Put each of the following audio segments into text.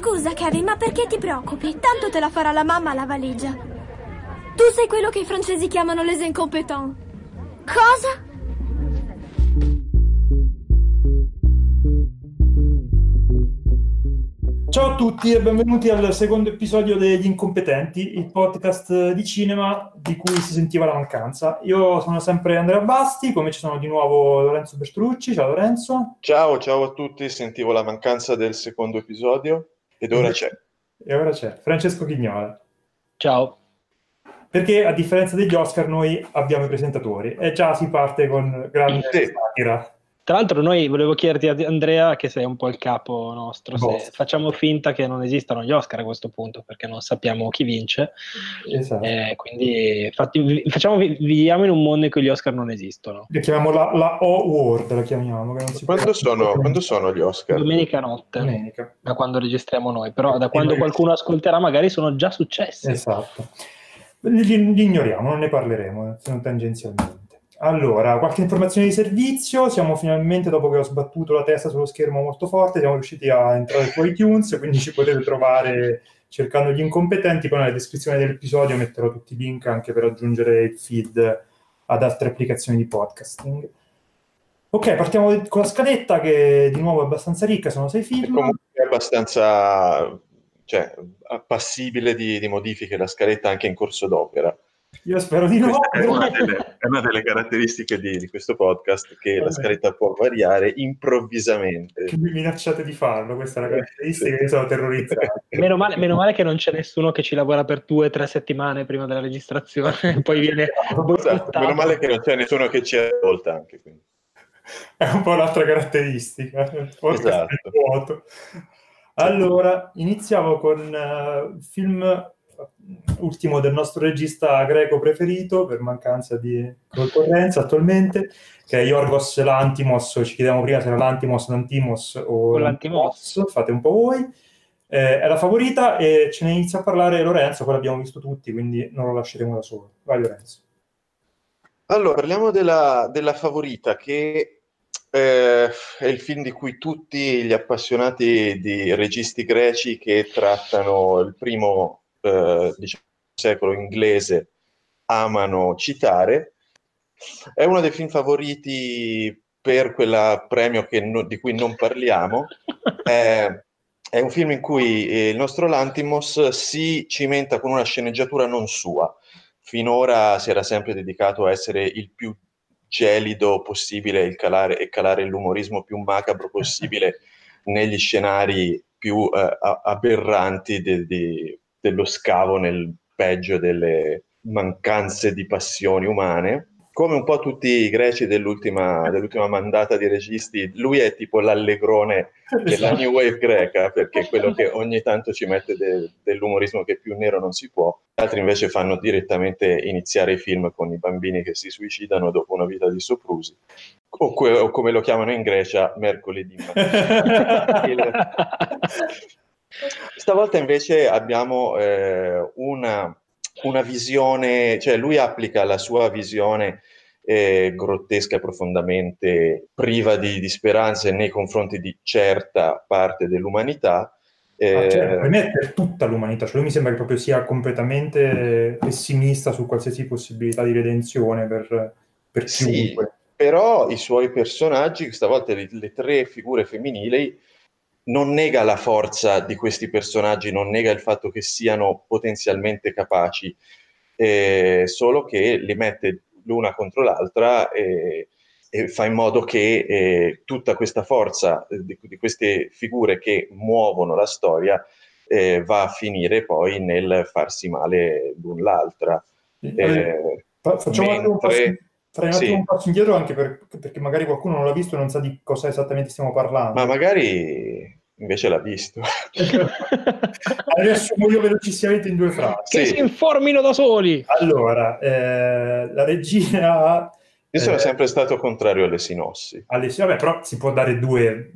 Scusa, Kevin, ma perché ti preoccupi? Tanto te la farà la mamma la valigia. Tu sei quello che i francesi chiamano les incompetents. Cosa? Ciao a tutti e benvenuti al secondo episodio degli Incompetenti, il podcast di cinema di cui si sentiva la mancanza. Io sono sempre Andrea Basti, come ci sono di nuovo Lorenzo Bertolucci. Ciao Lorenzo. Ciao, ciao a tutti, sentivo la mancanza del secondo episodio ed ora c'è. E ora c'è Francesco Chignola. Ciao. Perché a differenza degli Oscar noi abbiamo i presentatori e già si parte con grande Sì. satira. Tra l'altro noi volevo chiederti Andrea, che sei un po' il capo nostro, se facciamo finta che non esistano gli Oscar a questo punto, perché non sappiamo chi vince, Esatto. eh, quindi fatti- facciamo, viviamo in un mondo in cui gli Oscar non esistono. La chiamiamo la, la O-Word, la chiamiamo. Che non si Quando sono, quando sono gli Oscar? Domenica notte, Domenica. da quando registriamo noi, però da quando qualcuno ascolterà magari sono già successi. Esatto. Li, li ignoriamo, non ne parleremo, se non tangenzialmente. Allora, qualche informazione di servizio. Siamo finalmente, dopo che ho sbattuto la testa sullo schermo molto forte, siamo riusciti a entrare su iTunes, quindi ci potete trovare cercando gli incompetenti. Poi nella descrizione dell'episodio metterò tutti i link anche per aggiungere il feed ad altre applicazioni di podcasting. Ok, partiamo con la scaletta che di nuovo è abbastanza ricca, sono sei È film. comunque abbastanza cioè, passibile di, di modifiche la scaletta anche in corso d'opera. Io spero di no. È una delle, è una delle caratteristiche di, di questo podcast che la Vabbè. scaletta può variare improvvisamente. che mi minacciate di farlo, questa è la Eh, caratteristica, sì. io sono terrorizzato. Meno male, meno male che non c'è nessuno che ci lavora per due o tre settimane prima della registrazione, poi viene Esatto, meno male che non c'è nessuno che ci ascolta anche quindi. È un po' l'altra caratteristica, il podcast Esatto. è vuoto. Allora, iniziamo con il film ultimo del nostro regista greco preferito, per mancanza di concorrenza attualmente, che è Yorgos Lantimos, ci chiediamo prima se era Lantimos, Lantimos o Lantimos. fate un po' voi. Eh, è la favorita e ce ne inizia a parlare Lorenzo, poi l'abbiamo visto tutti, quindi non lo lasceremo da solo. Vai Lorenzo. Allora, parliamo della, della favorita, che eh, è il film di cui tutti gli appassionati di registi greci che trattano il primo eh, diciamo, secolo inglese amano citare. È uno dei film favoriti per quel premio che no- di cui non parliamo. Eh, è un film in cui eh, il nostro Lantimos si cimenta con una sceneggiatura non sua finora si era sempre dedicato a essere il più gelido possibile il calare, e calare l'umorismo più macabro possibile negli scenari più eh, aberranti de- di- dello scavo nel peggio delle mancanze di passioni umane. Come un po' tutti i greci dell'ultima, dell'ultima mandata di registi, lui è tipo l'allegrone della New Wave greca, perché è quello che ogni tanto ci mette de- dell'umorismo che più nero non si può. Altri invece fanno direttamente iniziare i film con i bambini che si suicidano dopo una vita di soprusi, o, que- o come lo chiamano in Grecia, mercoledì. Il- Stavolta invece abbiamo eh, una, una visione, cioè lui applica la sua visione eh, grottesca e profondamente priva di, di speranze nei confronti di certa parte dell'umanità. eh, Ah, cioè, per me è per tutta l'umanità, cioè lui mi sembra che proprio sia completamente pessimista su qualsiasi possibilità di redenzione per, per Sì. chiunque. Però i suoi personaggi, stavolta le, le tre figure femminili, non nega la forza di questi personaggi, non nega il fatto che siano potenzialmente capaci, eh, solo che li mette l'una contro l'altra e, e fa in modo che eh, tutta questa forza eh, di, di queste figure che muovono la storia eh, va a finire poi nel farsi male l'un l'altra. Eh, Fa- Facciamo anche un passo, mentre- farei un attimo sì. un passo indietro anche per- perché magari qualcuno non l'ha visto e non sa di cosa esattamente stiamo parlando. Ma magari invece l'ha visto. Riassumo io velocissimamente in due frasi. che Sì. si informino da soli. Allora, eh, la regina Io sono Eh. sempre stato contrario alle sinossi. Alessia, vabbè, però si può dare due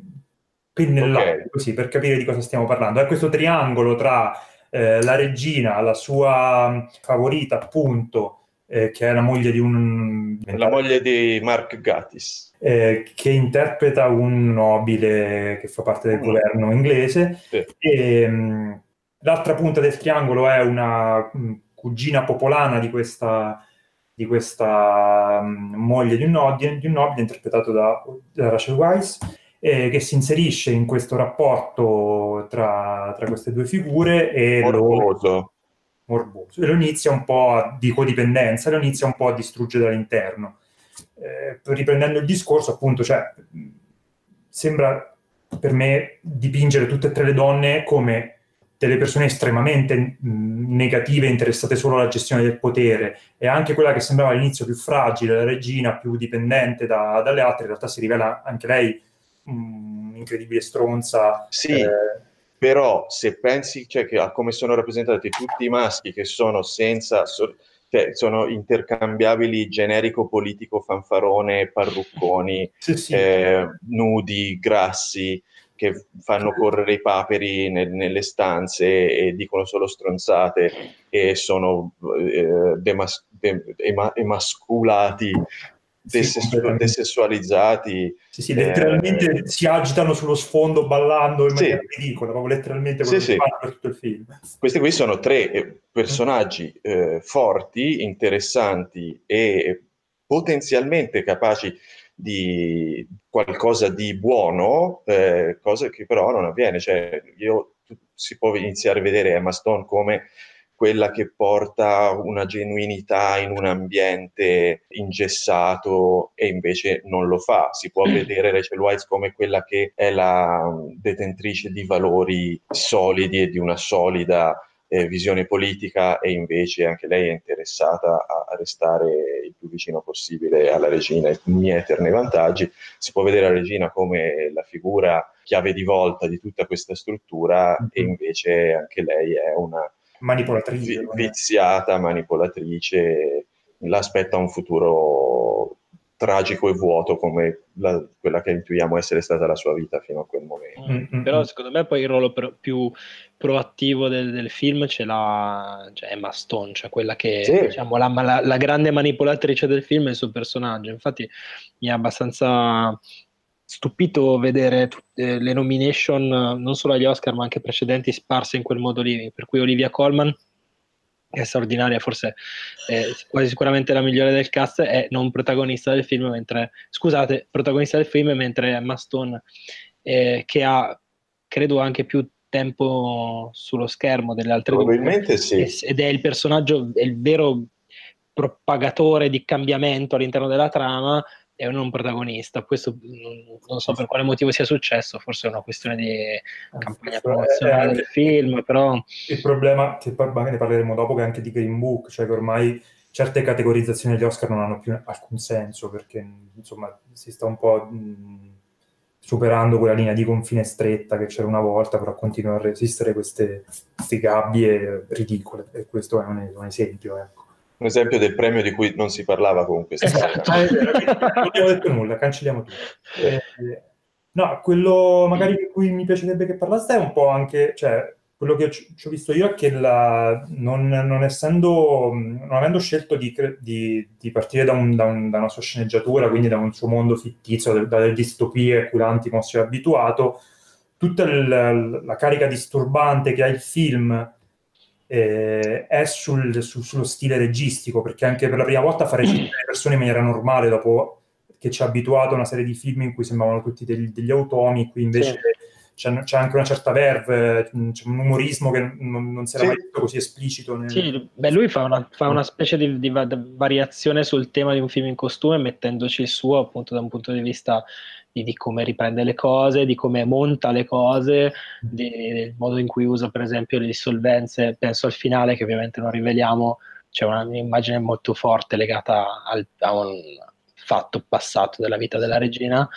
pennellate Ok. così per capire di cosa stiamo parlando. È questo triangolo tra eh, la regina, la sua favorita, appunto, eh, che è la moglie di un... La moglie di Mark Gattis. Eh, che interpreta un nobile che fa parte del mm. governo inglese. Sì. E, mh, l'altra punta del triangolo è una mh, cugina popolana di questa, di questa mh, moglie di un, nobile, di un nobile interpretato da, da Rachel Weisz eh, che si inserisce in questo rapporto tra, tra queste due figure e morboso. Lo, morboso. E lo inizia un po' di codipendenza, lo inizia un po' a distruggere dall'interno. Eh, riprendendo il discorso, appunto, cioè, sembra per me dipingere tutte e tre le donne come delle persone estremamente negative, interessate solo alla gestione del potere, e anche quella che sembrava all'inizio più fragile, la regina più dipendente da, dalle altre, in realtà si rivela anche lei un'incredibile stronza. Sì, eh. Però se pensi cioè, che a come sono rappresentati tutti i maschi che sono senza... So, cioè, sono intercambiabili generico politico fanfarone, parrucconi, sì, sì. Eh, nudi, grassi, che fanno correre i paperi nel, nelle stanze e dicono solo stronzate e sono eh, demas- de- ema- emasculati desessu- desessualizzati. Sì, sì, letteralmente eh, si agitano sullo sfondo ballando in maniera sì. ridicola, proprio letteralmente sì, fanno per tutto il film. Questi qui sono tre eh, personaggi eh, forti, interessanti e potenzialmente capaci di qualcosa di buono, eh, cosa che però non avviene. Cioè, io, si può iniziare a vedere Emma Stone come quella che porta una genuinità in un ambiente ingessato e invece non lo fa. Si può vedere Rachel Weisz come quella che è la detentrice di valori solidi e di una solida eh, visione politica e invece anche lei è interessata a, restare il più vicino possibile alla regina e mieterne vantaggi. Si può vedere la regina come la figura chiave di volta di tutta questa struttura e mm-hmm. invece anche lei è una manipolatrice. Viziata, manipolatrice, l'aspetta un futuro tragico e vuoto come la, quella che intuiamo essere stata la sua vita fino a quel momento. Mm, mm, Però mm. secondo me poi il ruolo pro- più proattivo del, del, film ce l'ha cioè Emma Stone, cioè quella che sì. diciamo, la, la, la, grande manipolatrice del film è il suo personaggio. Infatti mi ha abbastanza stupito vedere tutte le nomination non solo agli Oscar ma anche precedenti sparse in quel modo lì, per cui Olivia Colman che è straordinaria, forse è quasi sicuramente la migliore del cast, è non protagonista del film, mentre, scusate, protagonista del film, mentre Emma Stone, eh, che ha, credo, anche più tempo sullo schermo delle altre Probabilmente due, sì. ed è il personaggio, è il vero propagatore di cambiamento all'interno della trama, è un non protagonista. Questo non so per quale motivo sia successo, forse è una questione di campagna promozionale del film, però... Il problema, che magari ne parleremo dopo, che è anche di Green Book, cioè che ormai certe categorizzazioni degli Oscar non hanno più alcun senso, perché insomma si sta un po' mh, superando quella linea di confine stretta che c'era una volta, però continuano a resistere queste, queste gabbie ridicole, e questo è un, un esempio, ecco un esempio del premio di cui non si parlava comunque. Esatto. non abbiamo detto nulla, cancelliamo tutto. Eh, no, quello magari di cui mi piacerebbe che parlaste è un po' anche, cioè, quello che ci ho visto io è che la, non, non, essendo, non avendo scelto di, di, di partire da, un, da, un, da, una sua sceneggiatura, quindi da un suo mondo fittizio, dalle distopie a cui l'Antimos è abituato, tutta il, la carica disturbante che ha il film eh, è sul, su, sullo stile registico, perché anche per la prima volta fare recitare le persone in maniera normale dopo che ci ha abituato a una serie di film in cui sembravano tutti degli, degli automi, qui invece sì. c'è, c'è, anche una certa verve, c'è un umorismo che non, non si era sì. mai visto così esplicito. Nel... Sì, beh, lui fa una, fa una specie di, di, variazione sul tema di un film in costume, mettendoci il suo appunto da un punto di vista di, di, come riprende le cose, di come monta le cose, di, del modo in cui usa per esempio le dissolvenze, penso al finale che ovviamente non riveliamo, c'è un'immagine molto forte legata al, a un fatto passato della vita della regina,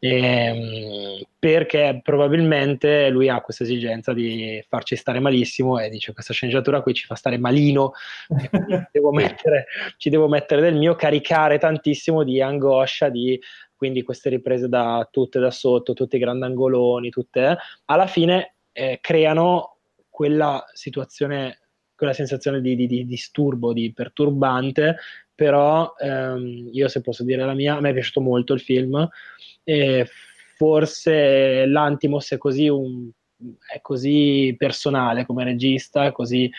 ehm, perché probabilmente lui ha questa esigenza di farci stare malissimo e dice questa sceneggiatura qui ci fa stare malino, devo mettere, ci devo mettere del mio, caricare tantissimo di angoscia, di quindi queste riprese da tutte da sotto, tutti i grandangoloni, tutte, alla fine eh, creano quella situazione quella sensazione di, di, di disturbo, di perturbante, però ehm, io se posso dire la mia, a me è piaciuto molto il film e forse l'Antimos è così, un, è così personale come regista, è così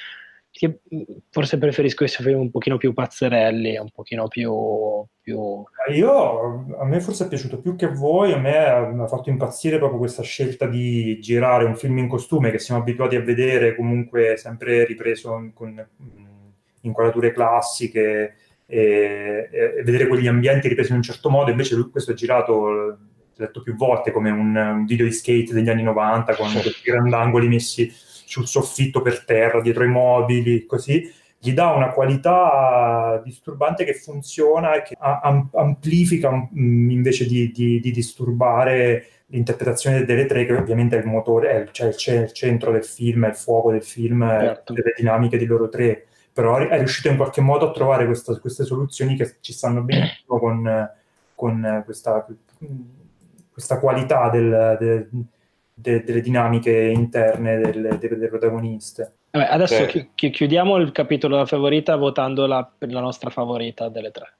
forse preferisco essere film un pochino più pazzerelli, un pochino più, più... Io, a me forse è piaciuto più che voi, a me ha fatto impazzire proprio questa scelta di girare un film in costume che siamo abituati a vedere comunque sempre ripreso con inquadrature classiche e, e, vedere quegli ambienti ripresi in un certo modo, invece lui, questo è girato, l'ho detto più volte, come un, un video di skate degli anni 90 con questi grandangoli messi sul soffitto per terra, dietro i mobili, così, gli dà una qualità disturbante che funziona e che amplifica invece di, di, di, disturbare l'interpretazione delle tre, che ovviamente è il motore, è, cioè c'è il centro del film, è il fuoco del film, certo. le dinamiche di loro tre. Però è riuscito in qualche modo a trovare questa, queste soluzioni che ci stanno benissimo con, con questa, questa, qualità del, del de- delle dinamiche interne delle, delle protagoniste. Vabbè, adesso chi- chi- chiudiamo il capitolo della favorita votando la, la nostra favorita delle tre.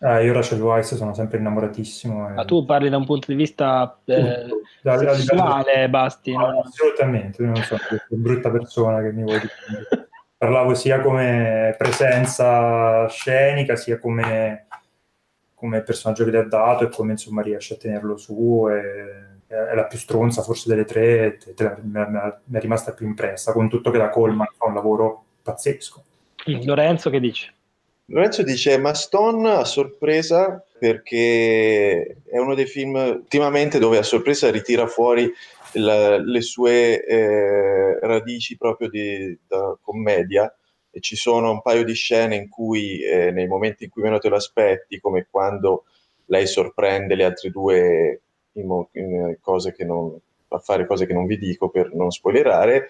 Eh, io Rachel Weiss sono sempre innamoratissimo. E... Ma tu parli da un punto di vista eh, da, sessuale, da... Basti? No, no? Assolutamente, non so, brutta persona che mi vuoi dire. Parlavo sia come presenza scenica, sia come, come personaggio che ti ha dato e come insomma riesce a tenerlo su. E è la più stronza forse delle tre, te, te la, mi, è rimasta più impressa, con tutto che la Coleman fa un lavoro pazzesco. Lorenzo che dice? Lorenzo dice ma Stone a sorpresa perché è uno dei film ultimamente dove a sorpresa ritira fuori la, le sue eh, radici proprio di da commedia e ci sono un paio di scene in cui eh, nei momenti in cui meno te lo aspetti come quando lei sorprende le altre due in cose che non, a fare cose che non vi dico per non spoilerare,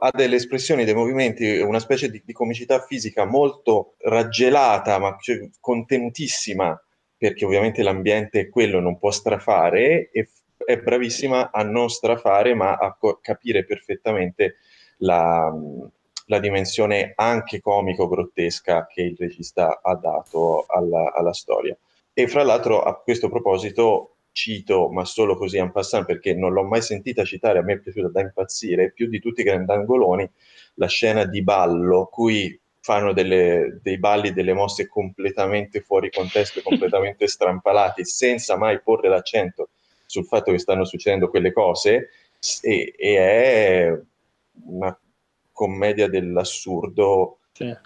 ha delle espressioni, dei movimenti, una specie di, di comicità fisica molto raggelata, ma cioè, contenutissima, perché ovviamente l'ambiente è quello, non può strafare, e è bravissima a non strafare, ma a co- capire perfettamente la, la dimensione anche comico-grottesca che il regista ha dato alla, alla storia. E fra l'altro, a questo proposito, cito, ma solo così en passant perché non l'ho mai sentita citare, a me è piaciuta da impazzire, più di tutti i grandangoloni, la scena di ballo, cui fanno delle, dei balli, delle mosse completamente fuori contesto, completamente strampalati, senza mai porre l'accento sul fatto che stanno succedendo quelle cose, e, e è una commedia dell'assurdo sì.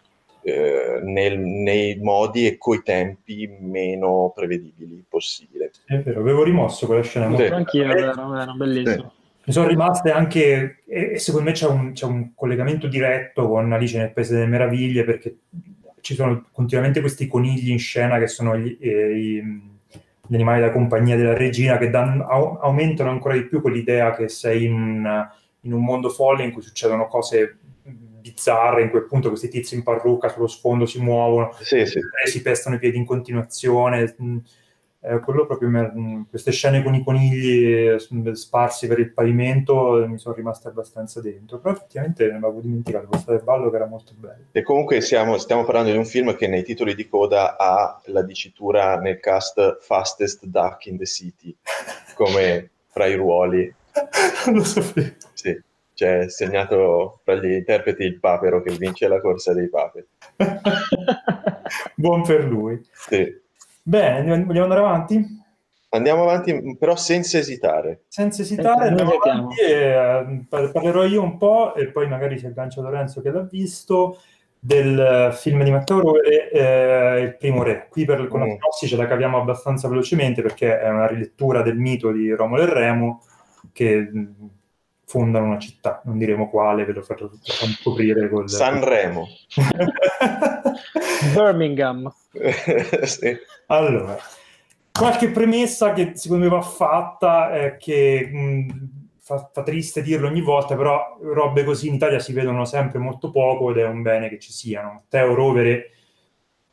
Eh, nel, nei modi e coi tempi meno prevedibili possibile. È vero, avevo rimosso quella scena. Sì. Anch'io, vero, era bellissimo. Mi sono rimaste anche, e secondo me c'è un, c'è un, collegamento diretto con Alice nel Paese delle Meraviglie, perché ci sono continuamente questi conigli in scena che sono gli, eh, gli animali da compagnia della regina, che danno, aumentano ancora di più quell'idea che sei in, in un mondo folle in cui succedono cose bizzarre, in quel punto questi tizi in parrucca sullo sfondo si muovono, sì, sì. si pestano i piedi in continuazione eh, quello proprio mi, queste scene con i conigli eh, sparsi per il pavimento mi sono rimaste abbastanza dentro però effettivamente non avevo dimenticato questo del ballo che era molto bello e comunque siamo, stiamo parlando di un film che nei titoli di coda ha la dicitura nel cast Fastest Duck in the City come fra i ruoli. Non lo sapevo. Sì c'è segnato fra gli interpreti il papero che vince la corsa dei paperi buon per lui sì Bene, vogliamo andare avanti? Andiamo avanti, però senza esitare. Senza esitare, andiamo avanti e, uh, parlerò io un po' e poi magari si aggancia Lorenzo che l'ha visto del film di Matteo Rovere, eh, Il primo re. Qui per, con mm. la sinossi ce la caviamo abbastanza velocemente perché è una rilettura del mito di Romolo e Remo che fondano una città, non diremo quale, ve lo farò scoprire. Col... Sanremo. Birmingham. sì. Allora, qualche premessa che secondo me va fatta è che mh, fa, fa, triste dirlo ogni volta, però robe così in Italia si vedono sempre molto poco ed è un bene che ci siano. Matteo Rovere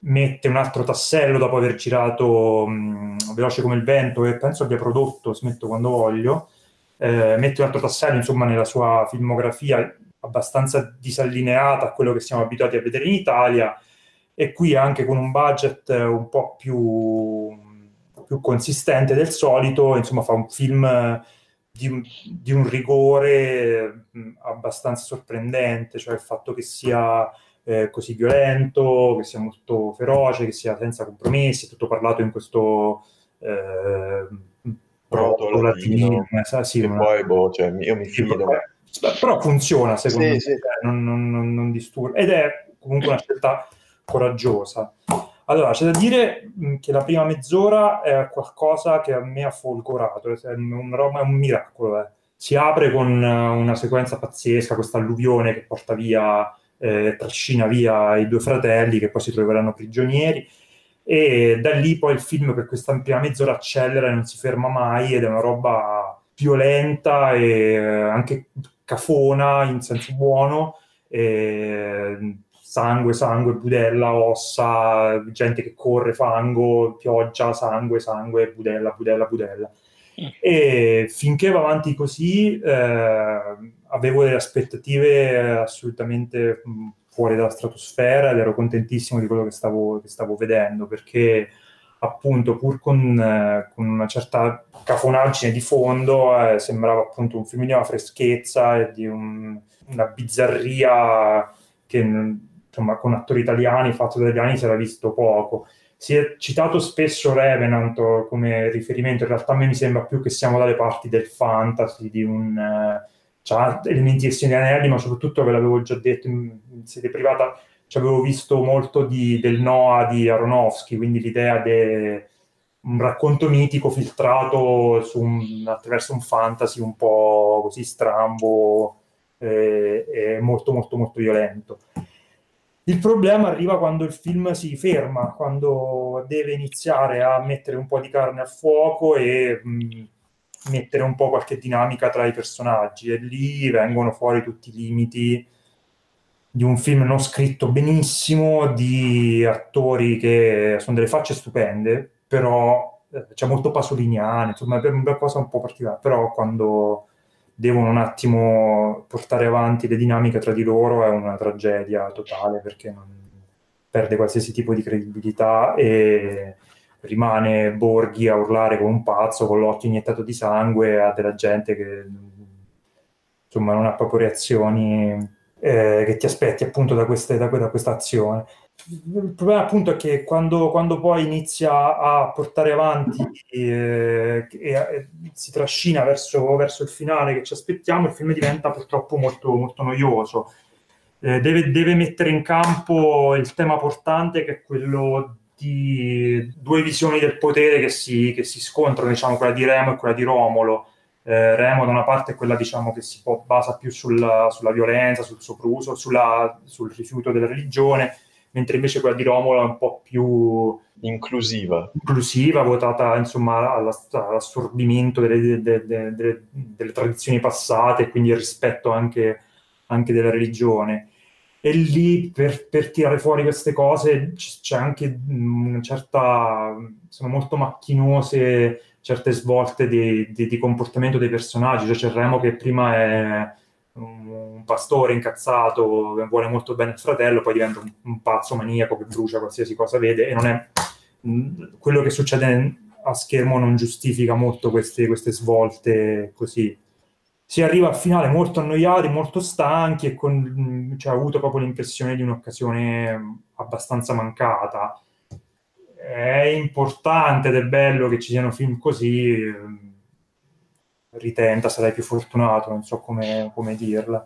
mette un altro tassello dopo aver girato mh, Veloce come il vento e penso abbia prodotto Smetto quando voglio eh, mette un altro tassello insomma nella sua filmografia abbastanza disallineata a quello che siamo abituati a vedere in Italia e qui anche con un budget un po' più, più consistente del solito, insomma fa un film di, di un rigore abbastanza sorprendente, cioè il fatto che sia eh, così violento, che sia molto feroce, che sia senza compromessi, è tutto parlato in questo eh, proto latino, latino sì, una... poi boh, cioè, io mi fido. Però funziona secondo sì, me, sì. Non, non, non, non disturba ed è comunque una scelta coraggiosa. Allora, c'è da dire che la prima mezz'ora è qualcosa che a me ha folgorato, è un, è un miracolo. Eh. Si apre con una sequenza pazzesca, questa alluvione che porta via, eh, trascina via i due fratelli che poi si troveranno prigionieri e da lì poi il film per questa prima mezz'ora accelera e non si ferma mai ed è una roba violenta e anche cafona in senso buono. E sangue, sangue, budella, ossa, gente che corre, fango, pioggia, sangue, sangue, budella, budella, budella. Mm. E finché va avanti così, eh, avevo delle aspettative assolutamente mm, fuori dalla stratosfera ed ero contentissimo di quello che stavo, che stavo vedendo perché appunto pur con, eh, con, una certa cafonaggine di fondo eh, sembrava appunto un film di una freschezza e di un, una bizzarria che insomma, con attori italiani, fatto da italiani, si era visto poco. Si è citato spesso Revenant come riferimento, in realtà a me mi sembra più che siamo dalle parti del fantasy, di un... Eh, c'ha elementi Signore Anelli, ma soprattutto ve l'avevo già detto in, in sede privata, ci avevo visto molto di, del Noah di Aronofsky, quindi l'idea di un racconto mitico filtrato un, attraverso un fantasy un po' così strambo eh, e molto molto molto violento. Il problema arriva quando il film si ferma, quando deve iniziare a mettere un po' di carne al fuoco e mh, mettere un po' qualche dinamica tra i personaggi. E lì vengono fuori tutti i limiti di un film non scritto benissimo, di attori che sono delle facce stupende, però eh, c'è molto pasoliniano, insomma è una cosa un po' particolare, però quando devono un attimo portare avanti le dinamiche tra di loro è una tragedia totale perché non perde qualsiasi tipo di credibilità e rimane Borghi a urlare come un pazzo con l'occhio iniettato di sangue a della gente che insomma non ha proprio reazioni eh, che ti aspetti appunto da, queste, da, da questa azione il problema appunto è che quando, quando poi inizia a portare avanti eh, e, e, si trascina verso, verso, il finale che ci aspettiamo, il film diventa purtroppo molto, molto noioso. Eh, deve, deve, mettere in campo il tema portante che è quello di due visioni del potere che si, che si scontrano, diciamo, quella di Remo e quella di Romolo. Eh, Remo da una parte è quella diciamo, che si basa più sulla, sulla violenza, sul sopruso, sulla, sul rifiuto della religione, mentre invece quella di Romolo è un po' più inclusiva, inclusiva votata insomma all'assorbimento delle, delle, delle, delle tradizioni passate e quindi il rispetto anche, anche della religione. E lì per, per, tirare fuori queste cose c'è anche una certa, sono molto macchinose certe svolte di, di, di comportamento dei personaggi, cioè c'è Remo che prima è un pastore incazzato che vuole molto bene il fratello, poi diventa un, un pazzo maniaco che brucia qualsiasi cosa vede e non è mh, quello che succede a schermo non giustifica molto queste, queste svolte così. Si arriva al finale molto annoiati, molto stanchi e con, cioè, ho avuto proprio l'impressione di un'occasione abbastanza mancata. È importante ed è bello che ci siano film così, ritenta, sarai più fortunato, non so come, come dirla.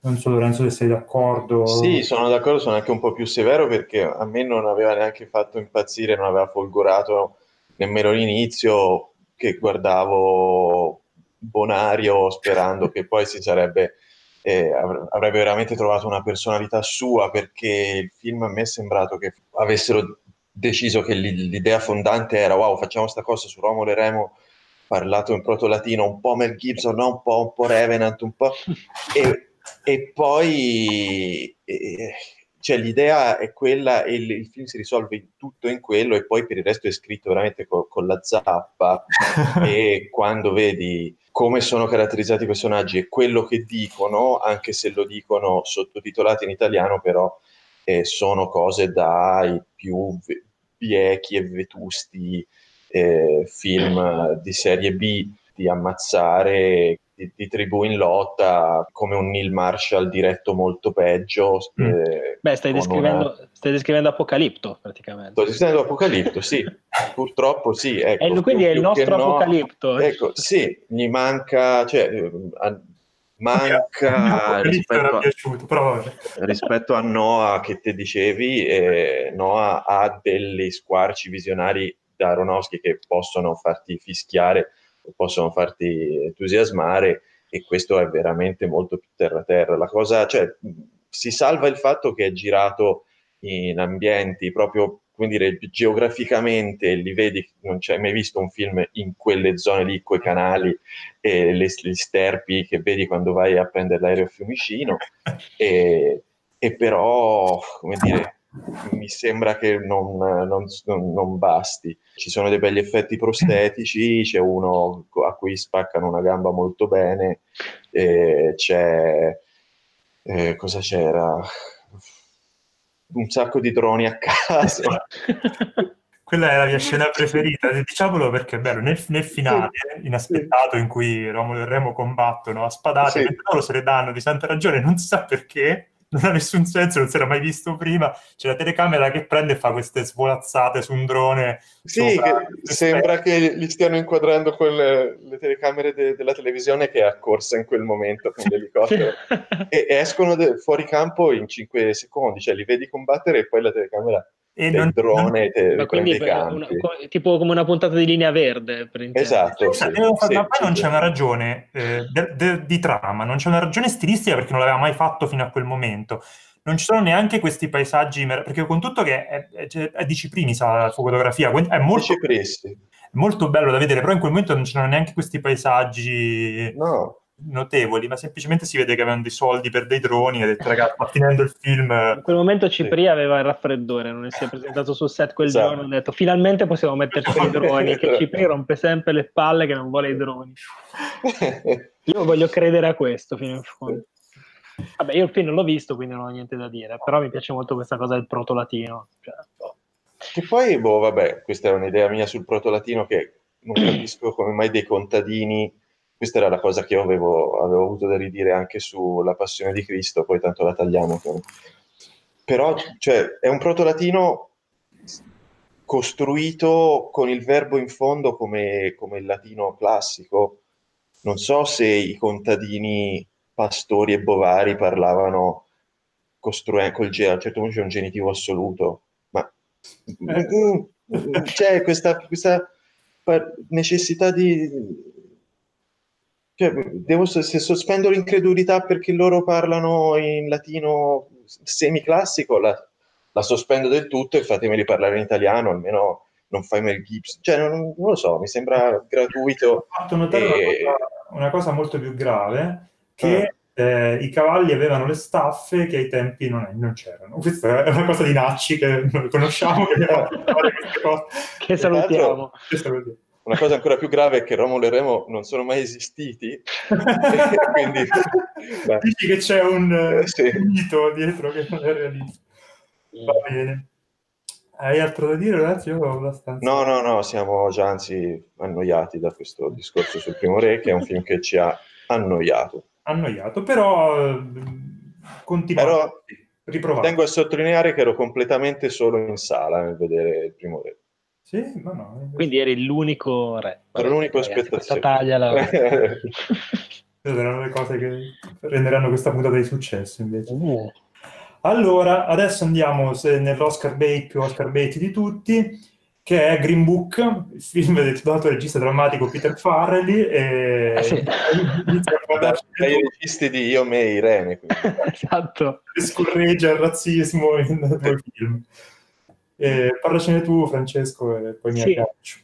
Non so Lorenzo se sei d'accordo. Sì, sono d'accordo, sono anche un po' più severo perché a me non aveva neanche fatto impazzire, non aveva folgorato nemmeno l'inizio che guardavo Bonario sperando che poi si sarebbe eh, avrebbe veramente trovato una personalità sua perché il film a me è sembrato che avessero deciso che l'idea fondante era wow facciamo sta cosa su Romolo e Remo parlato in proto-latino, un po' Mel Gibson, no? un, po', un po' Revenant, un po'... E, e poi... E, cioè l'idea è quella e il, il, film si risolve tutto in quello e poi per il resto è scritto veramente co- con la zappa e quando vedi come sono caratterizzati i personaggi e quello che dicono, anche se lo dicono sottotitolati in italiano, però eh, sono cose dai più viechi e vetusti eh, film di serie B di ammazzare di, di, tribù in lotta come un Neil Marshall diretto molto peggio. Mm. Eh, Beh, stai descrivendo, una... stai descrivendo, Apocalipto praticamente. Sto descrivendo Apocalipto, sì, purtroppo sì. Ecco, e quindi è il nostro Apocalipto. No, ecco, sì, gli manca, cioè, manca rispetto a, rispetto a, Noah che te dicevi, eh, Noah ha degli squarci visionari da Aronofsky che possono farti fischiare possono farti entusiasmare e questo è veramente molto più terra-terra. La cosa, cioè, si salva il fatto che è girato in ambienti proprio, come dire, geograficamente, li vedi, non c'è mai visto un film in quelle zone lì, quei canali e le, le sterpi che vedi quando vai a prendere l'aereo a Fiumicino, e, e però, come dire, mi sembra che non, non, non, basti. Ci sono dei belli effetti prostetici, c'è uno a cui spaccano una gamba molto bene, c'è... Eh, cosa c'era? Un sacco di droni a caso. Quella è la mia scena preferita, diciamolo perché è bello, nel, nel finale, inaspettato, in cui Romolo e Remo combattono a spadate, sì. loro se le danno di santa ragione, non si sa perché, non ha nessun senso, non si era mai visto prima. C'è la telecamera che prende e fa queste svolazzate su un drone. Sì, sembra che li stiano inquadrando con le, le telecamere de, della televisione che è accorsa in quel momento con l'elicottero e, e, escono de, fuori campo in 5 secondi, cioè li vedi combattere e poi la telecamera e non, drone te, ma quindi una, tipo come una puntata di linea verde esatto sì, sì, ma poi non c'è una ragione eh, de, de, di trama non c'è una ragione stilistica perché non l'aveva mai fatto fino a quel momento. Non ci sono neanche questi paesaggi perché con tutto che è, è, è di Ciprini sa la fotografia è molto, è molto bello da vedere però in quel momento non c'erano neanche questi paesaggi no notevoli, ma semplicemente si vede che avevano dei soldi per dei droni e detto ragazzi, sta finendo il film. In quel momento Cipri sì. aveva il raffreddore, non si è presentato sul set quel esatto. giorno, ha detto finalmente possiamo metterci i droni, che Cipri rompe sempre le palle che non vuole i droni. Io voglio credere a questo fino in fondo. Vabbè, io il film non l'ho visto, quindi non ho niente da dire, però mi piace molto questa cosa del proto-latino. Cioè, boh. Che poi, boh, vabbè, questa è un'idea mia sul proto-latino che non capisco come mai dei contadini questa era la cosa che io avevo, avevo avuto da ridire anche sulla passione di Cristo, poi tanto la tagliamo. Però cioè, è un proto-latino costruito con il verbo in fondo come, come il latino classico. Non so se i contadini pastori e bovari parlavano costruendo col G, a un certo punto c'è un genitivo assoluto, ma eh. c'è questa, questa necessità di cioè, devo, se sospendo l'incredulità perché loro parlano in latino semiclassico, la, la sospendo del tutto e fatemeli parlare in italiano, almeno non fai Mel Gibson. Cioè, non, non lo so, mi sembra gratuito. Ho fatto notare e... una, cosa, una, cosa, molto più grave, che eh. Eh, i cavalli avevano le staffe che ai tempi non, non, c'erano. Questa è una cosa di Nacci che conosciamo, che, che salutiamo. Che salutiamo. Una cosa ancora più grave è che Romolo e Remo non sono mai esistiti. quindi, Dici che c'è un, eh, sì. un, mito dietro che non è realista. Va bene. Hai altro da dire, ragazzi? Io ho abbastanza. No, no, no, siamo già anzi annoiati da questo discorso sul primo re, che è un film che ci ha annoiato. Annoiato, però continuiamo. Però tengo a sottolineare che ero completamente solo in sala nel vedere il primo re. Sì, ma no. Quindi eri l'unico re. Ero l'unico spettatrice. taglia la... Saranno le cose che renderanno questa puntata di successo invece. Uh. Allora, adesso andiamo nell'Oscar bait più Oscar bait di tutti, che è Green Book, il film del titolato regista drammatico Peter Farrelly. E... Ah, sì. dai registi di Io, Me e Irene. esatto. Scorreggia il razzismo in due film. Eh, parlacene tu, Francesco, e poi mi sì. aggancio.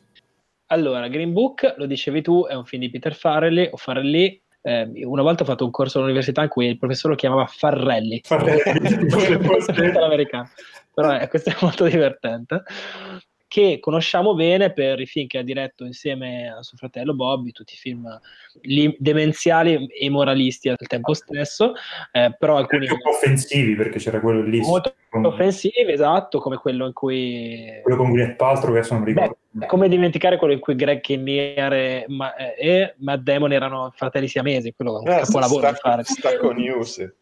Allora, Green Book, lo dicevi tu, è un film di Peter Farrelly, o Farrelly, eh, una volta ho fatto un corso all'università in cui il professore lo chiamava Farrelli, Farrelli. però eh, questo è molto divertente che conosciamo bene per i film che ha diretto insieme a suo fratello Bobby, tutti i film demenziali e moralisti al tempo stesso, eh, però alcuni... Più offensivi perché c'era quello lì. Molto con... offensivi, esatto, come quello in cui... Quello con Gwyneth Paltrow che adesso non ricordo. Beh, come dimenticare quello in cui Greg Kinnear e, Ma- e Matt Damon erano fratelli siamesi, quello è un eh, capolavoro sta, di fare. Stacco News.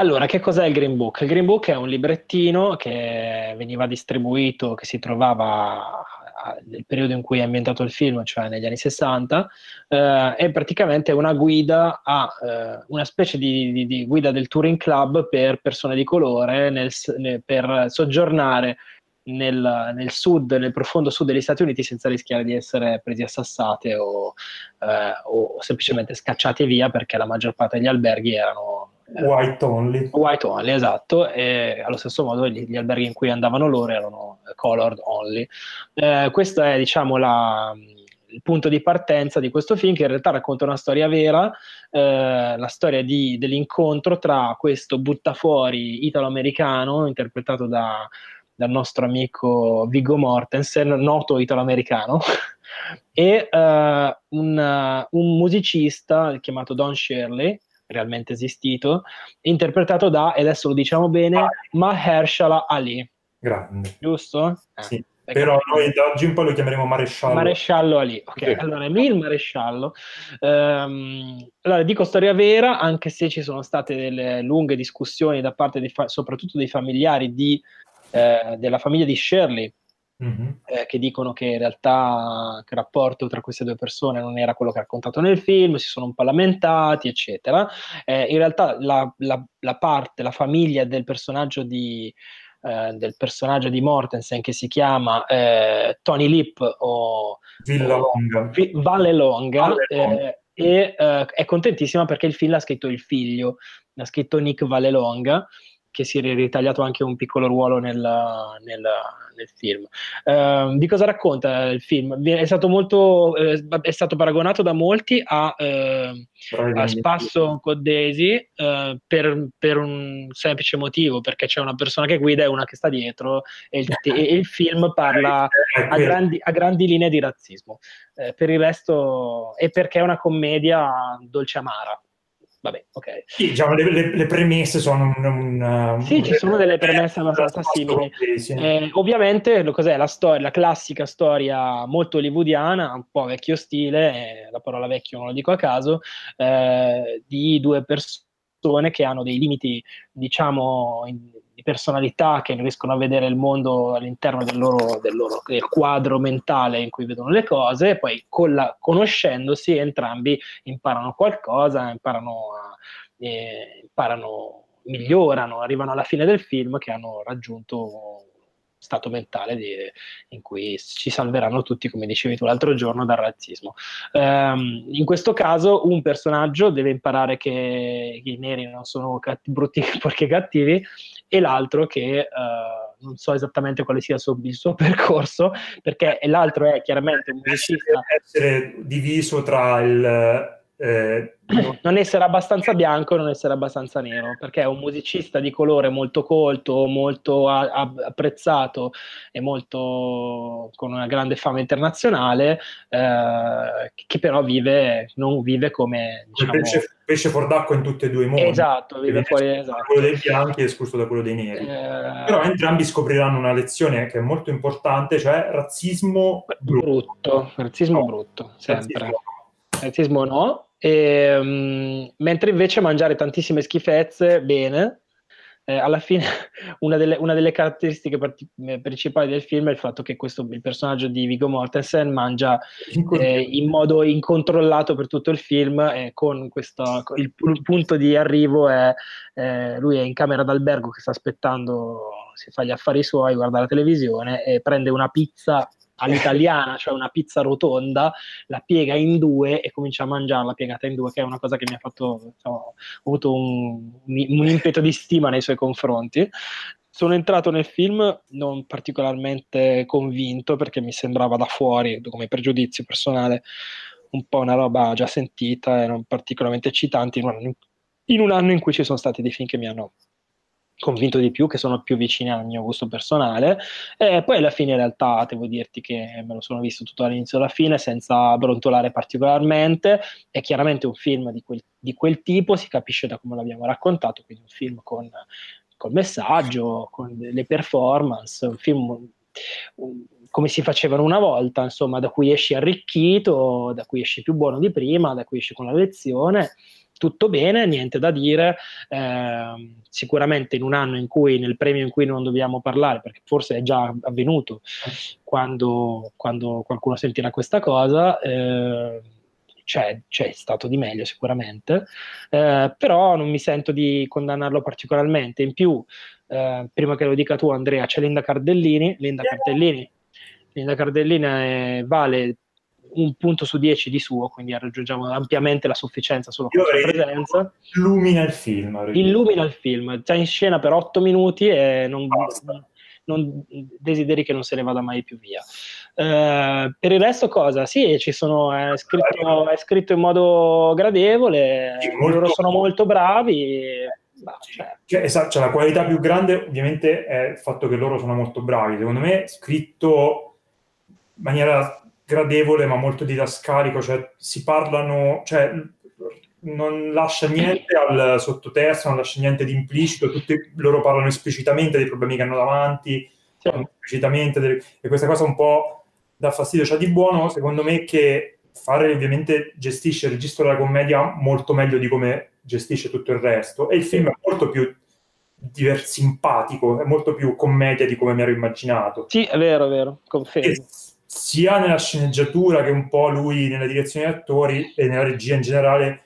Allora, che cos'è il Green Book? Il Green Book è un librettino che veniva distribuito, che si trovava nel periodo in cui è ambientato il film, cioè negli anni 60, eh, è praticamente una guida a eh, una specie di, di, di, guida del touring club per persone di colore nel, nel, per soggiornare nel, nel, sud, nel profondo sud degli Stati Uniti senza rischiare di essere presi a sassate o, eh, o semplicemente scacciati via perché la maggior parte degli alberghi erano White only. White only, esatto, e allo stesso modo gli, gli alberghi in cui andavano loro erano colored only. Eh, questo è, diciamo, la, il punto di partenza di questo film che in realtà racconta una storia vera, eh, la storia di, dell'incontro tra questo buttafuori italo-americano interpretato da, dal nostro amico Viggo Mortensen, noto italo-americano, e uh, un, un musicista chiamato Don Shirley, realmente esistito, interpretato da, e adesso lo diciamo bene, Mahershala Ali. Grande. Giusto? Eh, sì. Però noi da oggi in poi lo chiameremo maresciallo. Maresciallo Ali, ok. Sì. Allora, il maresciallo. Um, allora, dico storia vera, anche se ci sono state delle lunghe discussioni da parte di fa- soprattutto dei familiari di, eh, della famiglia di Shirley, Mm-hmm. Eh, che dicono che in realtà il rapporto tra queste due persone non era quello che ha raccontato nel film, si sono un po' lamentati, eccetera. Eh, in realtà la, la, la, parte, la famiglia del personaggio di, eh, del personaggio di Mortensen che si chiama eh, Tony Lip o Villalonga. Vi, Valle Longa. Eh, e eh, è contentissima perché il film l'ha scritto il figlio, l'ha scritto Nick Vallelonga che si è ritagliato anche un piccolo ruolo nel, nel, nel film. Uh, di cosa racconta il film? È stato, molto, eh, è stato paragonato da molti a, eh, a Spasso con Daisy eh, per, per, un semplice motivo, perché c'è una persona che guida e una che sta dietro e il, e il film parla eh, a grandi, a grandi, linee di razzismo. Eh, per il resto, e perché è una commedia dolce amara vabbè, ok. Sì, diciamo, le, le, le, premesse sono un... un sì, un, ci sono delle premesse abbastanza simili. Sì. Eh, ovviamente, cos'è la storia, la classica storia molto hollywoodiana, un po' vecchio stile, eh, la parola vecchio non lo dico a caso, eh, di due persone che hanno dei limiti, diciamo, in, di personalità che riescono a vedere il mondo all'interno del loro, del loro del quadro mentale in cui vedono le cose, e poi la, conoscendosi entrambi imparano qualcosa, imparano, a, eh, imparano, migliorano, arrivano alla fine del film che hanno raggiunto stato mentale di, in cui ci salveranno tutti, come dicevi tu l'altro giorno, dal razzismo. Um, in questo caso un personaggio deve imparare che i neri non sono catti, brutti perché cattivi e l'altro che uh, non so esattamente quale sia il suo, il suo, percorso, perché l'altro è chiaramente un musicista. Deve essere diviso tra il eh, non essere abbastanza bianco e non essere abbastanza nero, perché è un musicista di colore molto colto, molto a- a- apprezzato e molto con una grande fama internazionale, eh, che però vive, non vive come diciamo, pesce, pesce fuor d'acqua in tutti e due i mondi. Esatto, vive fuori esatto. quello dei bianchi è escluso da quello dei neri. Eh... Però entrambi scopriranno una lezione che è molto importante, cioè razzismo brutto. brutto razzismo no. brutto, sempre. Razzismo razzismo no, e, um, mentre invece mangiare tantissime schifezze, bene. Eh, alla fine una delle, una delle caratteristiche part- eh, principali del film è il fatto che questo, il personaggio di Viggo Mortensen mangia eh, in modo incontrollato per tutto il film e con questo, il, il punto di arrivo è eh, lui è in camera d'albergo che sta aspettando, si fa gli affari suoi, guarda la televisione e prende una pizza all'italiana, cioè una pizza rotonda, la piega in due e comincia a mangiarla piegata in due, che è una cosa che mi ha fatto, ho avuto un, un impeto di stima nei suoi confronti. Sono entrato nel film non particolarmente convinto perché mi sembrava da fuori, come pregiudizio personale, un po' una roba già sentita e non particolarmente eccitante in un anno in cui ci sono stati dei film che mi hanno convinto di più, che sono più vicini al mio gusto personale. E poi alla fine in realtà devo dirti che me lo sono visto tutto dall'inizio alla fine senza brontolare particolarmente. È chiaramente un film di quel, di quel tipo, si capisce da come l'abbiamo raccontato, quindi un film con, col messaggio, con le performance, un film un, come si facevano una volta, insomma, da cui esci arricchito, da cui esci più buono di prima, da cui esci con la lezione tutto bene, niente da dire. Eh, sicuramente in un anno in cui, nel premio in cui non dobbiamo parlare, perché forse è già avvenuto quando, quando qualcuno sentirà questa cosa, eh, c'è, c'è, stato di meglio sicuramente, eh, però non mi sento di condannarlo particolarmente. In più, eh, prima che lo dica tu Andrea, c'è Linda Cardellini. Linda Cardellini, Linda Cardellini vale un punto su 10 di suo, quindi raggiungiamo ampiamente la sufficienza solo con la presenza. Illumina il film. Illumina il film, sta in scena per 8 minuti e non, non, desideri che non se ne vada mai più via. Uh, per il resto cosa? Sì, ci sono, è, scritto, è scritto in modo gradevole, sì, molto... loro sono molto bravi. Bah, cioè. Cioè, esatto, cioè, la qualità più grande ovviamente è il fatto che loro sono molto bravi. Secondo me scritto in maniera gradevole ma molto didascalico, cioè si parlano, cioè non lascia niente al sottotesto, non lascia niente di implicito, tutti loro parlano esplicitamente dei problemi che hanno davanti, sì. esplicitamente delle, e questa cosa un po' dà fastidio. C'è di buono, secondo me, che fare ovviamente gestisce il registro della commedia molto meglio di come gestisce tutto il resto e il film è molto più diver- simpatico, è molto più commedia di come mi ero immaginato. Sì, è vero, è vero, confermo. E sia nella sceneggiatura che un po' lui nella direzione degli attori e nella regia in generale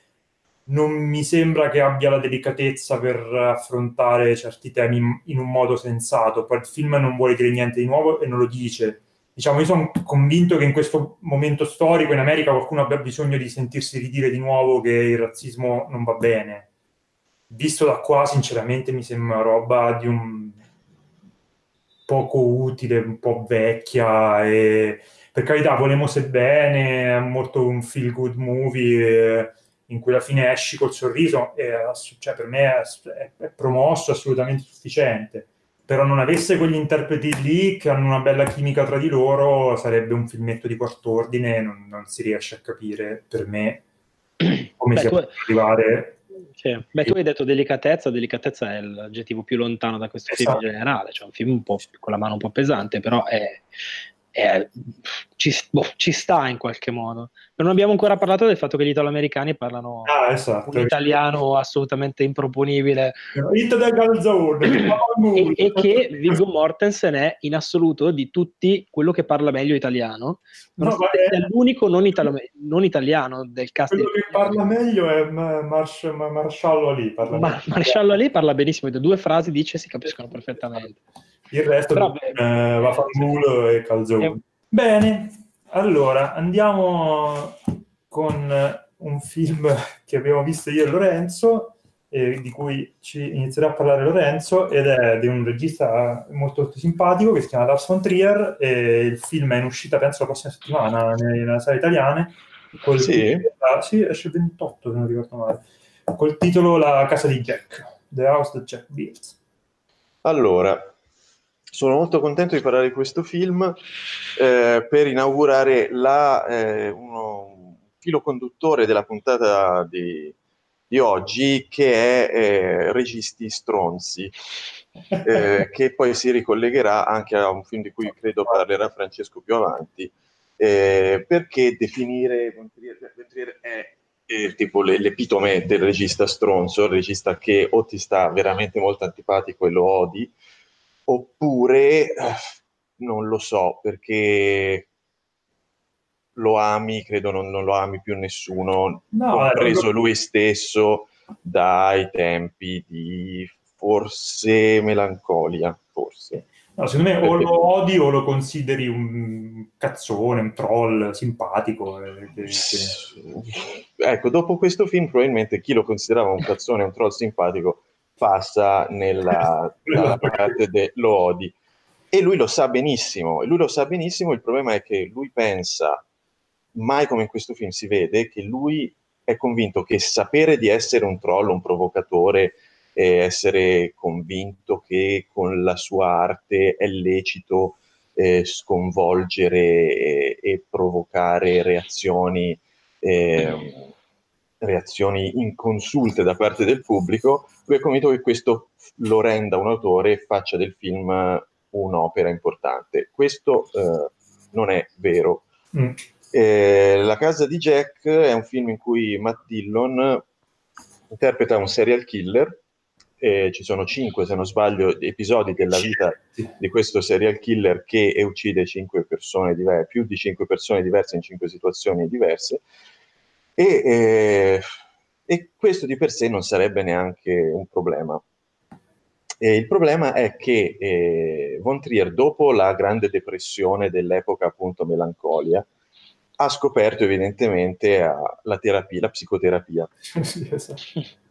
non mi sembra che abbia la delicatezza per affrontare certi temi in un modo sensato. Poi il film non vuole dire niente di nuovo e non lo dice. Diciamo, io sono convinto che in questo momento storico in America qualcuno abbia bisogno di sentirsi ridire di nuovo che il razzismo non va bene. Visto da qua, sinceramente, mi sembra roba di un poco utile, un po' vecchia e per carità volemo bene, è molto un feel good movie eh, in cui alla fine esci col sorriso e cioè, per me è, è, promosso assolutamente sufficiente. Però non avesse quegli interpreti lì che hanno una bella chimica tra di loro sarebbe un filmetto di quarto ordine non, non si riesce a capire per me come Beh, si può arrivare sì. Beh, tu hai detto delicatezza, delicatezza è l'aggettivo più lontano da questo esatto. film in generale, cioè un film un po' con la mano un po' pesante, però è, è, ci, boh, ci, sta in qualche modo. Non abbiamo ancora parlato del fatto che gli italoamericani parlano ah, esatto. un italiano assolutamente improponibile e, e, che Viggo Mortensen è in assoluto di tutti quello che parla meglio italiano, no, è, è l'unico non, italo- non, italiano del cast. Quello che parla meglio è Marsh- Marshallo Ali. Parla Ma- Marshallo Ali parla benissimo, due frasi dice si capiscono perfettamente. Il resto Però, eh, va a fanculo e calzone. È... Bene, allora andiamo con un film che abbiamo visto io e Lorenzo, eh, di cui ci inizierà a parlare Lorenzo, ed è di un regista molto, molto simpatico che si chiama Lars von Trier, e il film è in uscita penso la prossima settimana nelle sale italiane. Col sì. Titolo, sì, esce il 28 se non ricordo male, col titolo La casa di Jack, The House that Jack Built. Allora, sono molto contento di parlare di questo film eh, per inaugurare la, eh, uno, un filo conduttore della puntata di, di oggi che è eh, Registi stronzi, eh, che poi si ricollegherà anche a un film di cui credo parlerà Francesco più avanti, eh, perché definire Ventrier è è tipo l'epitome del regista stronzo, il regista che o ti sta veramente molto antipatico e lo odi, oppure eh, non lo so perché lo ami, credo non, non lo ami più nessuno, no, compreso eh, lui stesso dai tempi di forse melancolia, forse. No, secondo me o lo odi o lo consideri un cazzone, un troll simpatico. Eh, che, che... Ecco, dopo questo film probabilmente chi lo considerava un cazzone, un troll simpatico passa nella, nella parte dello odi. E lui lo sa benissimo, e lui lo sa benissimo, il problema è che lui pensa mai come in questo film si vede che lui è convinto che sapere di essere un troll, un provocatore, e essere convinto che con la sua arte è lecito eh, sconvolgere e, e, provocare reazioni, eh, reazioni inconsulte da parte del pubblico, lui è convinto che questo lo renda un autore e faccia del film un'opera importante. Questo eh, non è vero. Mm. Eh, la casa di Jack è un film in cui Matt Dillon interpreta un serial killer. Eh, ci sono cinque, se non sbaglio, episodi della vita di questo serial killer che uccide cinque persone diverse, più di cinque persone diverse in cinque situazioni diverse. E, eh, e questo di per sé non sarebbe neanche un problema. E il problema è che eh, Von Trier, dopo la grande depressione dell'epoca appunto melancolia, ha scoperto evidentemente uh, la terapia, la psicoterapia. sì, esatto.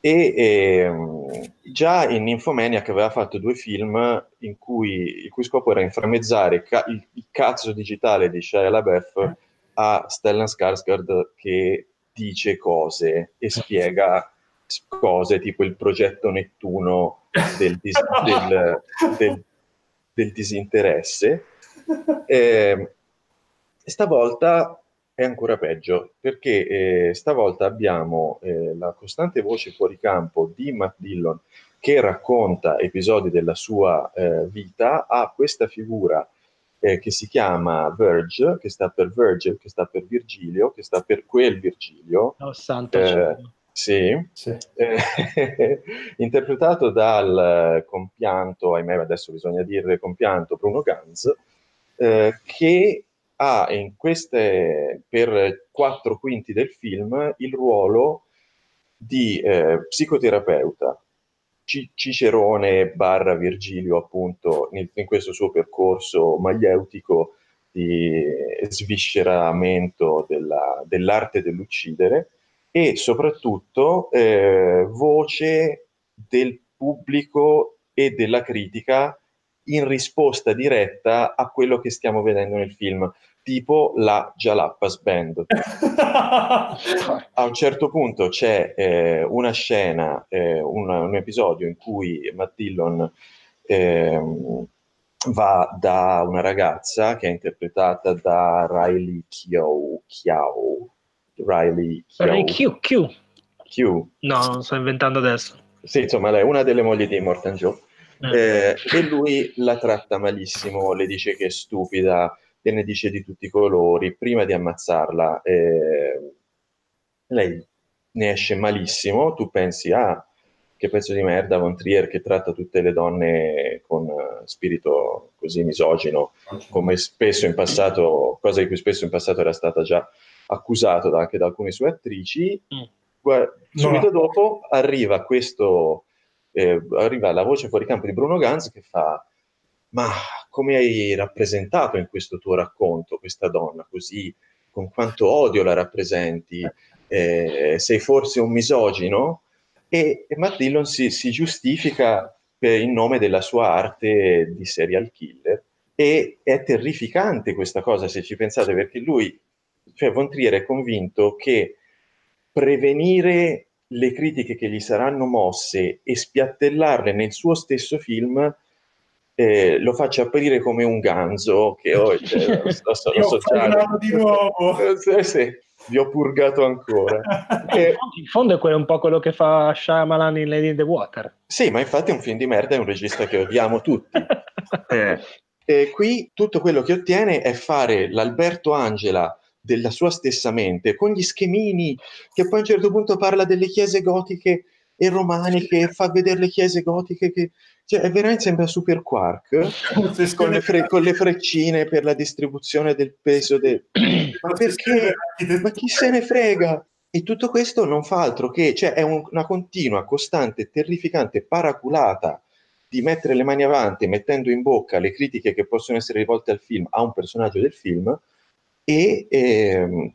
E eh, già in Nymphomaniac aveva fatto due film in cui, il cui scopo era inframmezzare ca- il, il, cazzo digitale di Shia LaBeouf a Stellan Skarsgård che dice cose e spiega cose tipo il progetto Nettuno del, dis- del, del, del disinteresse. Eh, stavolta è ancora peggio, perché eh, stavolta abbiamo eh, la costante voce fuori campo di Matt Dillon che racconta episodi della sua eh, vita a questa figura eh, che si chiama Verge, che sta per Virgil, che sta per Virgilio, che sta per quel Virgilio. Oh, santo eh, sì, sì. Eh, interpretato dal compianto, ahimè adesso bisogna dire compianto Bruno Ganz, eh, che ha in queste, per quattro quinti del film il ruolo di eh, psicoterapeuta, Cicerone barra Virgilio appunto in, in, questo suo percorso maieutico di svisceramento della, dell'arte dell'uccidere e soprattutto eh, voce del pubblico e della critica in risposta diretta a quello che stiamo vedendo nel film, tipo la Jalapas Band. a un certo punto c'è eh, una scena, eh, una, un episodio in cui Matt Dillon eh, va da una ragazza che è interpretata da Riley Chiao, Chiao Riley Chiao. Riley Q, Q. Q. No, non sto inventando adesso. Sì, insomma, lei è una delle mogli di Morton Joe. Eh, e lui la tratta malissimo, le dice che è stupida, e ne dice di tutti i colori. Prima di ammazzarla, eh, lei ne esce malissimo. Tu pensi, ah, che pezzo di merda, Von Trier che tratta tutte le donne con uh, spirito così misogino, come spesso in passato, cosa di cui spesso in passato era stata già accusato anche da alcune sue attrici. Mm. Subito no. dopo arriva questo eh, arriva la voce fuori campo di Bruno Ganz che fa ma come hai rappresentato in questo tuo racconto questa donna così, con quanto odio la rappresenti, eh, sei forse un misogino? E, e Matt Dillon si, si giustifica in nome della sua arte di serial killer. E è terrificante questa cosa se ci pensate perché lui, cioè Von Trier è convinto che prevenire le critiche che gli saranno mosse e spiattellarle nel suo stesso film eh, lo faccia apparire come un ganzo che ho cioè, lo, so, lo so di nuovo. Eh, sì, vi ho purgato ancora. E... in fondo è quello un po' quello che fa Shyamalan in Lady in the Water. Sì ma infatti è un film di merda è un regista che odiamo tutti. Eh. e qui tutto quello che ottiene è fare l'Alberto Angela della sua stessa mente, con gli schemini, che poi a un certo punto parla delle chiese gotiche e romaniche, fa vedere le chiese gotiche che... Cioè, è veramente sembra Super Quark con le, fre- con le, freccine per la distribuzione del peso. De... Ma perché? Ma chi se ne frega? E tutto questo non fa altro che, cioè, è un, una continua, costante, terrificante paraculata di mettere le mani avanti, mettendo in bocca le critiche che possono essere rivolte al film a un personaggio del film, e ehm,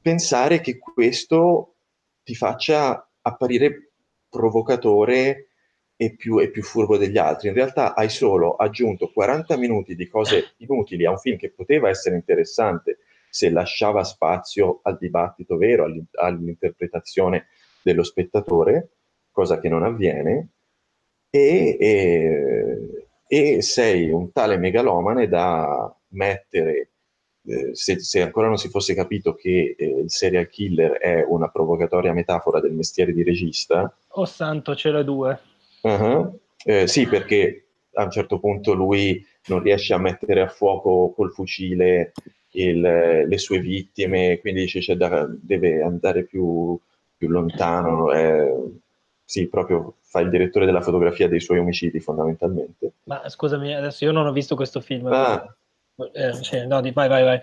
pensare che questo ti faccia apparire provocatore e più, e più furbo degli altri. In realtà hai solo aggiunto 40 minuti di cose inutili a un film che poteva essere interessante se lasciava spazio al dibattito vero, all'interpretazione dello spettatore, cosa che non avviene, e, e, e sei un tale megalomane da mettere, eh, se, se, ancora non si fosse capito che eh, il serial killer è una provocatoria metafora del mestiere di regista. Oh santo, ce l'ho due. Uh-huh. Eh, sì, perché a un certo punto lui non riesce a mettere a fuoco col fucile il, le sue vittime, quindi dice cioè, da, deve andare più, più lontano. Eh, sì, proprio fa il direttore della fotografia dei suoi omicidi fondamentalmente. Ma scusami, adesso io non ho visto questo film. Ah. Eh, cioè, no, vai, vai, vai.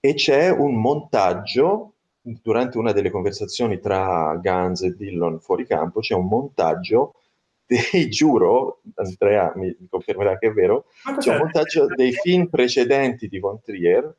E c'è un montaggio durante una delle conversazioni tra Guns e Dillon fuori campo, c'è un montaggio dei, giuro, Andrea mi, confermerà che è vero, c'è un montaggio dei film precedenti di Von Trier,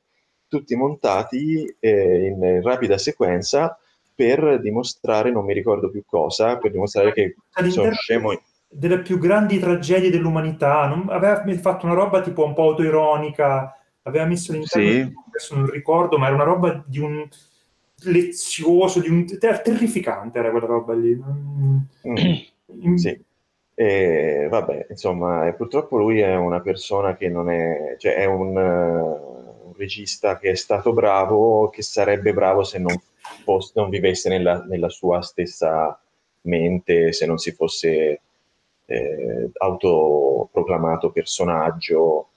tutti montati eh, in rapida sequenza per dimostrare, non mi ricordo più cosa, per dimostrare che sono scemo. Delle più grandi tragedie dell'umanità, non, aveva fatto una roba tipo un po' autoironica, aveva messo all'interno, sì. adesso non ricordo, ma era una roba di un lezioso, di un ter- terrificante era quella roba lì. Mm. sì. E, vabbè, insomma, purtroppo lui è una persona che non è, cioè è un, uh, un regista che è stato bravo, che sarebbe bravo se non fosse, non vivesse nella, nella, sua stessa mente, se non si fosse eh, autoproclamato personaggio.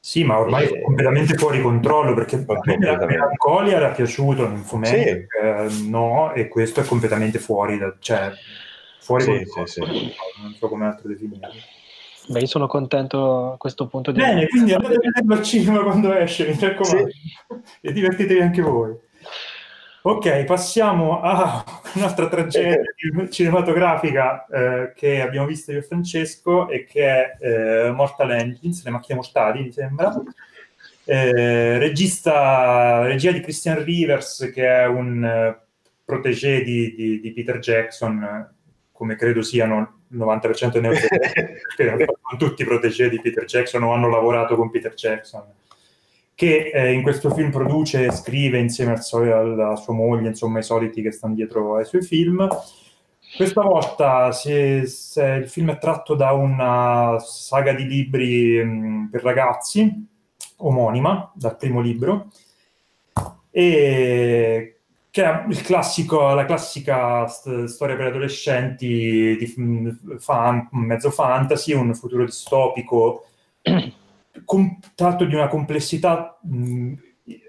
Sì, ma ormai è completamente fuori controllo perché la melancolia era piaciuto in fumetto, sì. eh, no, e questo è completamente fuori, da, cioè, fuori sì, sì, sì. non so come altro definirlo. Beh, io sono contento a questo punto di... Bene, quindi andate a vederlo al cinema quando esce, mi raccomando, e divertitevi anche voi. Ok, passiamo a un'altra tragedia cinematografica eh, che abbiamo visto io e Francesco e che è eh, Mortal Engines, le macchine mortali, mi sembra. Eh, regista, regia di Christian Rivers, che è un uh, protégé di, di, di, Peter Jackson, come credo siano il 90% dei neozelandesi, non tutti i protégé di Peter Jackson o hanno lavorato con Peter Jackson che eh, in questo film produce e scrive insieme al, alla sua moglie, insomma i soliti che stanno dietro ai suoi film. Questa volta si, si, il film è tratto da una saga di libri mh, per ragazzi, omonima, dal primo libro, e che è classico, la classica st- storia per adolescenti di fan, mezzo fantasy, un futuro distopico com- tratto di una complessità mh,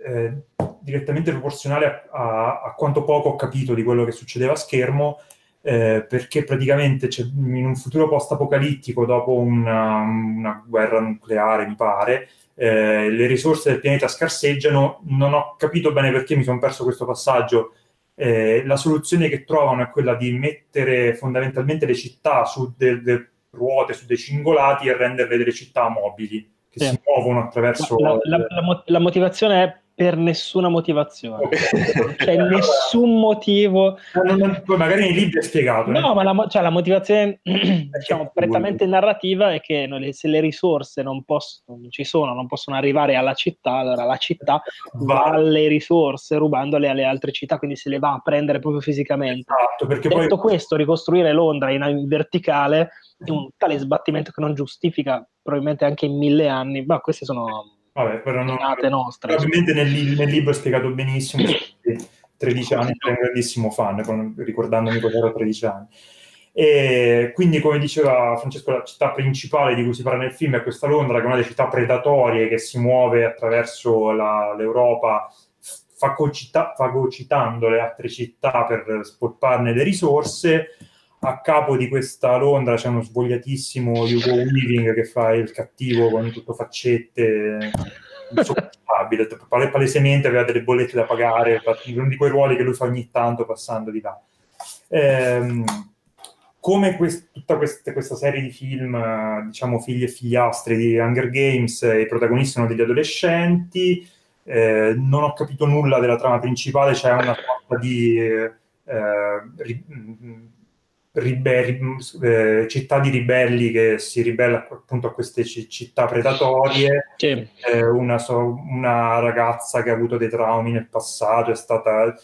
eh, direttamente proporzionale a, a, quanto poco ho capito di quello che succedeva a schermo, eh, perché praticamente in un futuro post-apocalittico, dopo una, una guerra nucleare, mi pare, eh, le risorse del pianeta scarseggiano. Non ho capito bene perché mi sono perso questo passaggio. Eh, la soluzione che trovano è quella di mettere fondamentalmente le città su delle ruote, su dei cingolati e renderle delle città mobili che sì. si muovono attraverso... La, la, la, la, motivazione è per nessuna motivazione. C'è nessun motivo... Non, non, magari nei libri è spiegato. No, eh. ma la, cioè, la motivazione, diciamo, prettamente narrativa è che se le risorse non, possono, non ci sono, non possono arrivare alla città, allora la città va alle risorse rubandole alle altre città, quindi se le va a prendere proprio fisicamente. Esatto, perché Detto poi... questo, ricostruire Londra in, in verticale è un tale sbattimento che non giustifica probabilmente anche in mille anni, ma queste sono Vabbè, però non, nostre. Probabilmente nel, nel, libro è spiegato benissimo, 13 anni, sono un grandissimo fan, con, ricordandomi cosa ero 13 anni. E quindi, come diceva Francesco, la città principale di cui si parla nel film è questa Londra, che è una delle città predatorie che si muove attraverso la, l'Europa, fagocita, fagocitando le altre città per spolparne le risorse a capo di questa Londra c'è uno svogliatissimo Hugo Weaving che fa il cattivo con tutto faccette insopportabile, palesemente aveva delle bollette da pagare, uno di quei ruoli che lui fa ogni tanto passando di là. Ehm, come quest- tutta quest- questa serie di film, diciamo figli e figliastri di Hunger Games, i protagonisti sono degli adolescenti, eh, non ho capito nulla della trama principale, c'è una sorta di... Eh, ri- ribelli, eh, città di ribelli che si ribella appunto a queste c- città predatorie, Sì. eh, una, so- una ragazza che ha avuto dei traumi nel passato, è stata...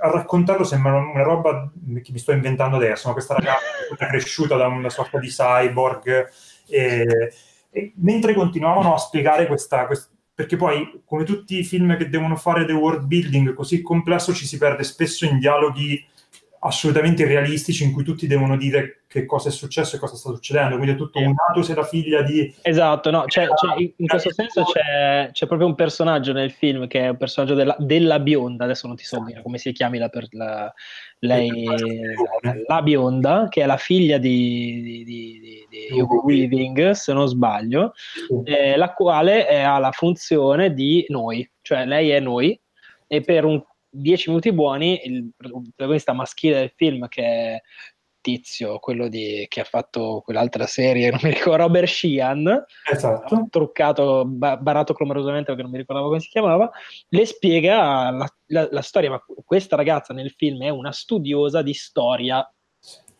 A raccontarlo sembra una roba che mi sto inventando adesso, ma questa ragazza è cresciuta da una sorta di cyborg e, e mentre continuavano a spiegare questa, quest- perché poi come tutti i film che devono fare the world building così complesso ci si perde spesso in dialoghi assolutamente realistici in cui tutti devono dire che cosa è successo e cosa sta succedendo. Quindi è tutto un nato se la figlia di... Esatto, no, c'è- c'è- in- in questo senso c'è, c'è proprio un personaggio nel film che è un personaggio della, della bionda, adesso non ti so dire come si chiami la, per- la- lei, la bionda, che è la figlia di, di, di- di- Hugo Weaving, se non sbaglio, eh, la quale ha la funzione di noi, cioè lei è noi e per un 10 minuti buoni il protagonista maschile del film che è Tizio, quello di, che ha fatto quell'altra serie, non mi ricordo, Robert Sheehan, Esatto. truccato, ba- barato clamorosamente perché non mi ricordavo come si chiamava, le spiega la, la- la storia, ma questa ragazza nel film è una studiosa di storia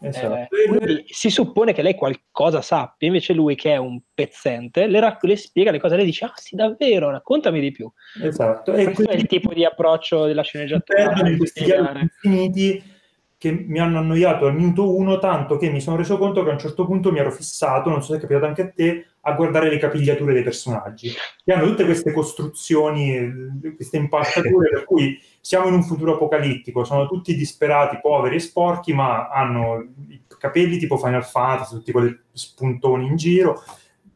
esatto. eh, si suppone che lei qualcosa sappia, invece lui che è un pezzente le, rac- le spiega le cose, lei dice, ah sì davvero, raccontami di più. esatto. E Questo è quindi il tipo di approccio della sceneggiatura. perdono in questi spiegare. dialoghi infiniti che mi hanno annoiato al minuto uno tanto che mi sono reso conto che a un certo punto mi ero fissato, non so se è capitato anche a te, a guardare le capigliature dei personaggi, che hanno tutte queste costruzioni, eh, queste impastature per cui siamo in un futuro apocalittico, sono tutti disperati, poveri e sporchi, ma hanno i capelli tipo Final Fantasy, tutti quei spuntoni in giro,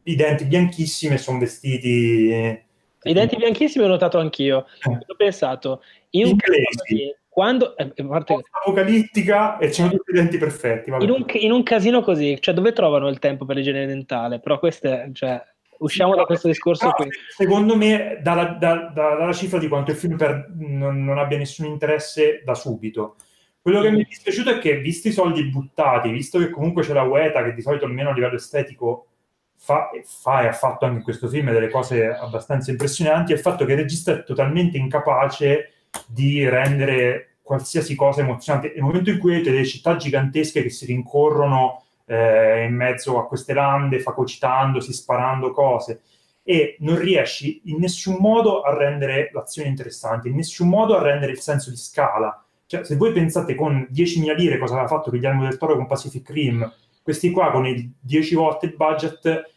i denti bianchissimi e sono vestiti... eh, I denti bianchissimi ho notato anch'io. Ho pensato, in Inglesi. caso quando, eh, parte- apocalittica e c'hanno tutti i denti perfetti. in, un, in un casino così, cioè dove trovano il tempo per l'igiene dentale? Però queste, cioè, usciamo da questo discorso qui. Secondo me, dalla, da- da- dalla cifra di quanto il film per- non, non abbia nessun interesse da subito. Quello che mi è dispiaciuto è che, visti i soldi buttati, visto che comunque c'è la Ueta, che di solito almeno a livello estetico fa, fa e ha fatto anche in questo film delle cose abbastanza impressionanti, è il fatto che il regista è totalmente incapace di rendere qualsiasi cosa emozionante. Nel momento in cui avete delle città gigantesche che si rincorrono eh, in mezzo a queste lande, fagocitandosi, sparando cose, e non riesci in nessun modo a rendere l'azione interessante, in nessun modo a rendere il senso di scala. Cioè, se voi pensate con 10.000 lire cosa aveva fatto Guillermo del Toro con Pacific Rim, questi qua con il 10 volte il budget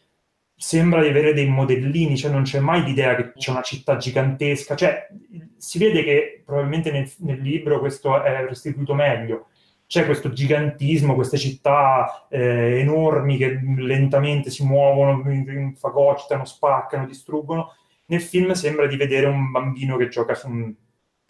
sembra di avere dei modellini, cioè non c'è mai l'idea che c'è una città gigantesca, cioè si vede che probabilmente nel, nel libro questo è restituito meglio, c'è questo gigantismo, queste città eh, enormi che lentamente si muovono, fagocitano, spaccano, distruggono. Nel film sembra di vedere un bambino che gioca su un,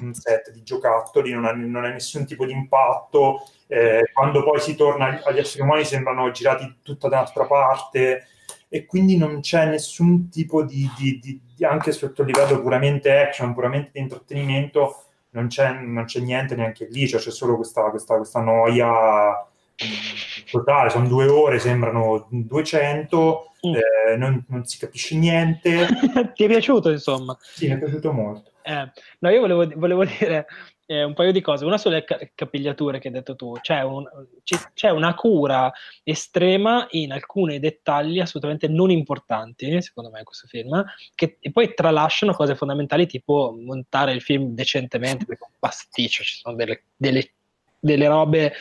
un set di giocattoli, non ha, non ha nessun tipo di impatto. eh, quando poi si torna agli esseri umani sembrano girati tutta da un'altra parte e quindi non c'è nessun tipo di, di- di- di- anche sotto il livello puramente action, puramente di intrattenimento, non c'è, non c'è niente neanche lì, cioè c'è solo questa, questa, questa noia mh, totale, sono due ore, sembrano 200, Mm. eh, non, non si capisce niente, Ti è piaciuto, insomma? sì, mi è piaciuto molto. Eh, no, io volevo, volevo dire eh, un paio di cose. Una sulle ca- capigliature che hai detto tu. C'è, un- c'è una cura estrema in alcuni dettagli assolutamente non importanti, secondo me, in questo film, che poi tralasciano cose fondamentali, tipo montare il film decentemente, perché è un pasticcio, ci sono delle, delle- delle robe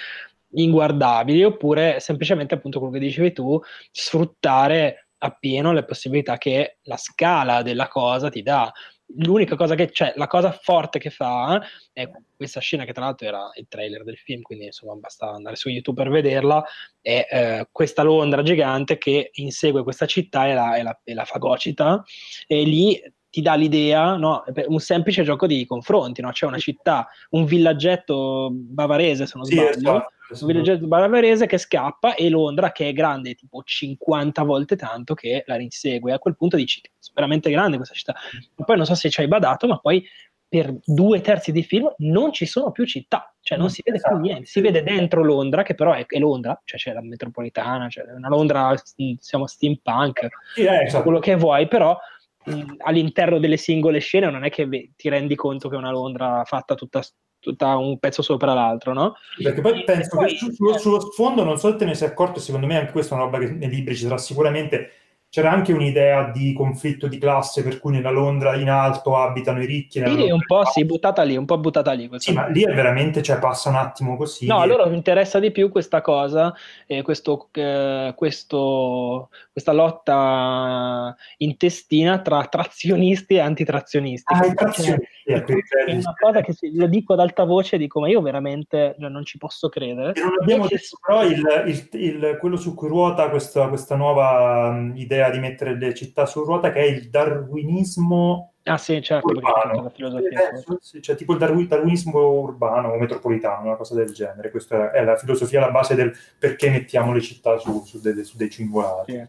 inguardabili, oppure semplicemente, appunto, quello che dicevi tu, sfruttare appieno le possibilità che la scala della cosa ti dà l'unica cosa che c'è, la cosa forte che fa è questa scena che tra l'altro era il trailer del film, quindi insomma basta andare su YouTube per vederla, è eh, questa Londra gigante che insegue questa città e la, e la- e la fagocita e lì ti dà l'idea, no? Un semplice gioco di confronti, no? C'è una città, un villaggetto bavarese se non Sì, sbaglio, esatto. Un villaggetto bavarese che scappa e Londra che è grande tipo 50 volte tanto che la insegue. A quel punto dici, è veramente grande questa città. E poi non so se ci hai badato, ma poi per due terzi di film non ci sono più città, cioè non si vede più Esatto. niente. Si vede dentro Londra, che però è, è Londra, cioè c'è la metropolitana, c'è una Londra, siamo steampunk, Sì, eh, esatto. quello che vuoi, però mh, all'interno delle singole scene non è che ti rendi conto che è una Londra fatta tutta tutta un pezzo sopra l'altro, no? Perché poi penso poi, che su, sullo, sullo sfondo, non so se te ne sei accorto, secondo me anche questa è una roba che nei libri ci sarà sicuramente c'era anche un'idea di conflitto di classe per cui nella Londra in alto abitano i ricchi. Sì, un po' sì, buttata lì, un po' buttata lì. Sì, ma lì è veramente, cioè passa un attimo così. No, allora mi interessa di più questa cosa, eh, questo, eh, questo, questa lotta intestina tra trazionisti e antitrazionisti. Ah, trazionisti. È, è una cosa che lo dico ad alta voce, dico, ma io veramente non ci posso credere. E non abbiamo detto però il, il, il, quello su cui ruota questa, questa nuova um, idea di mettere le città su ruota, che è il darwinismo Ah sì, certo, urbano. Eh, cioè, tipo il darwinismo urbano o metropolitano, una cosa del genere. Questa è la filosofia alla base del perché mettiamo le città su, su, dei, su dei cingolati. Sì.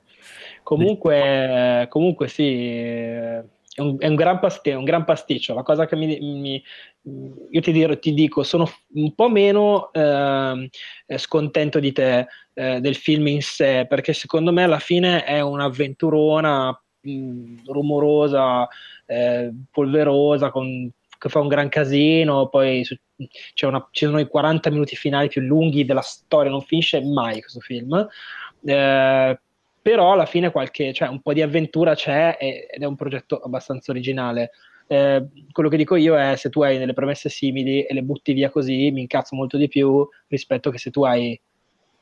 Comunque, comunque sì, è un, è, un pasti- è un, gran pasticcio. La cosa che mi, mi io ti, dir, ti, dico, sono un po' meno eh, scontento di te eh, del film in sé, perché secondo me alla fine è un'avventurona mh, rumorosa, eh, polverosa, con, che fa un gran casino, poi su, una, ci sono i 40 minuti finali più lunghi della storia, non finisce mai questo film. Eh, però alla fine qualche, cioè, un po' di avventura c'è ed è un progetto abbastanza originale. Eh, quello che dico io è se tu hai delle premesse simili e le butti via così, mi incazzo molto di più rispetto che se tu hai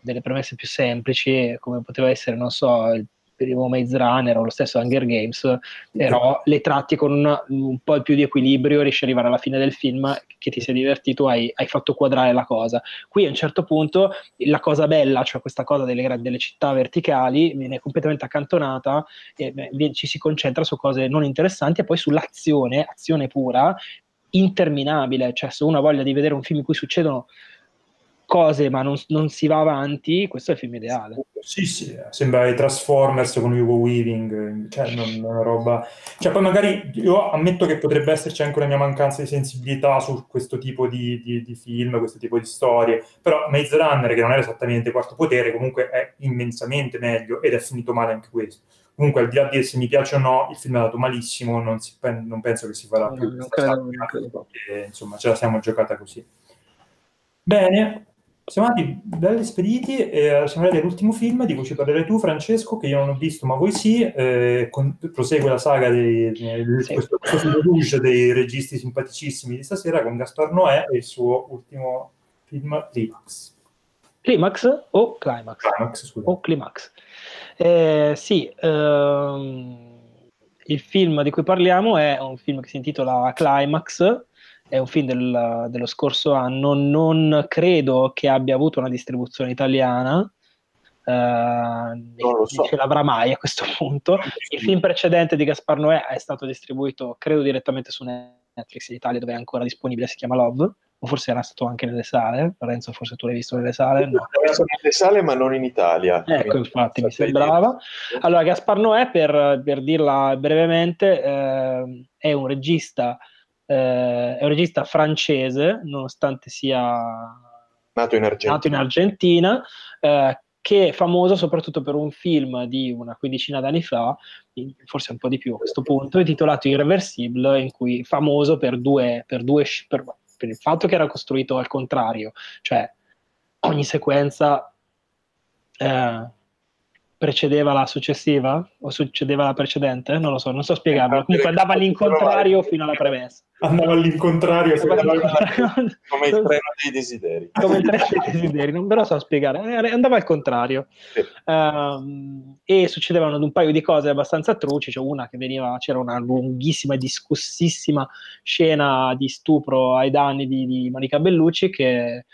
delle premesse più semplici, come poteva essere, non so, il primo Maze Runner o lo stesso Hunger Games, però le tratti con un, un po' più di equilibrio, riesci ad arrivare alla fine del film che ti sei divertito, hai, hai, fatto quadrare la cosa. Qui a un certo punto la cosa bella, cioè questa cosa delle, delle città verticali, viene completamente accantonata e beh, ci si concentra su cose non interessanti e poi sull'azione, azione pura, interminabile, cioè se uno ha voglia di vedere un film in cui succedono cose ma non, non, si va avanti, questo è il film ideale. Sì, sì, sembra i Transformers con Hugo Weaving, cioè non, non una roba... Cioè poi magari io ammetto che potrebbe esserci anche una mia mancanza di sensibilità su questo tipo di, di, di film, questo tipo di storie, però Maze Runner, che non era esattamente quarto potere, comunque è immensamente meglio ed è finito male anche questo. Comunque, al di là di se mi piace o no, il film è andato malissimo, non, si, non penso che si farà più. Non credo, non credo. E, insomma, ce la siamo giocata così. Bene, siamo andati belli spediti e siamo arrivati all'ultimo film di cui ci parlerai tu, Francesco, che io non ho visto, ma voi sì. Eh, con, prosegue la saga di sì. questo, questo rouge dei registi simpaticissimi di stasera con Gaspar Noè e il suo ultimo film Climax. Climax o Climax? Climax, scusa. O Climax. Eh, sì, ehm, il film di cui parliamo è un film che si intitola Climax è un film del, dello scorso anno, non credo che abbia avuto una distribuzione italiana, Uh, non so. ce l'avrà mai a questo punto. Il film precedente di Gaspar Noè è stato distribuito, credo, direttamente su Netflix in Italia, dove è ancora disponibile, si chiama Love, o forse era stato anche nelle sale. Lorenzo, forse tu l'hai visto nelle sale? No. nelle sale, ma non in Italia. Ecco, infatti, mi sembrava. Allora, Gaspar Noè, per, per dirla brevemente, eh, è un regista eh, è un regista francese, nonostante sia nato in Argentina, nato in Argentina eh, che è famoso soprattutto per un film di una quindicina d'anni fa, forse un po' di più a questo punto, intitolato Irreversible, in cui famoso per due, per, due, per, per il fatto che era costruito al contrario, cioè ogni sequenza eh, precedeva la successiva o succedeva la precedente? Non lo so, non so spiegarlo. Eh, Comunque andava all'incontrario fino alla premessa. Andava all'incontrario, come il treno dei desideri. Come il treno dei desideri, non ve lo so spiegare. Eh, andava al contrario. Sì. Uh, e succedevano un paio di cose abbastanza truci. Cioè una che veniva, c'era una lunghissima e discussissima scena di stupro ai danni di, di Monica Bellucci che...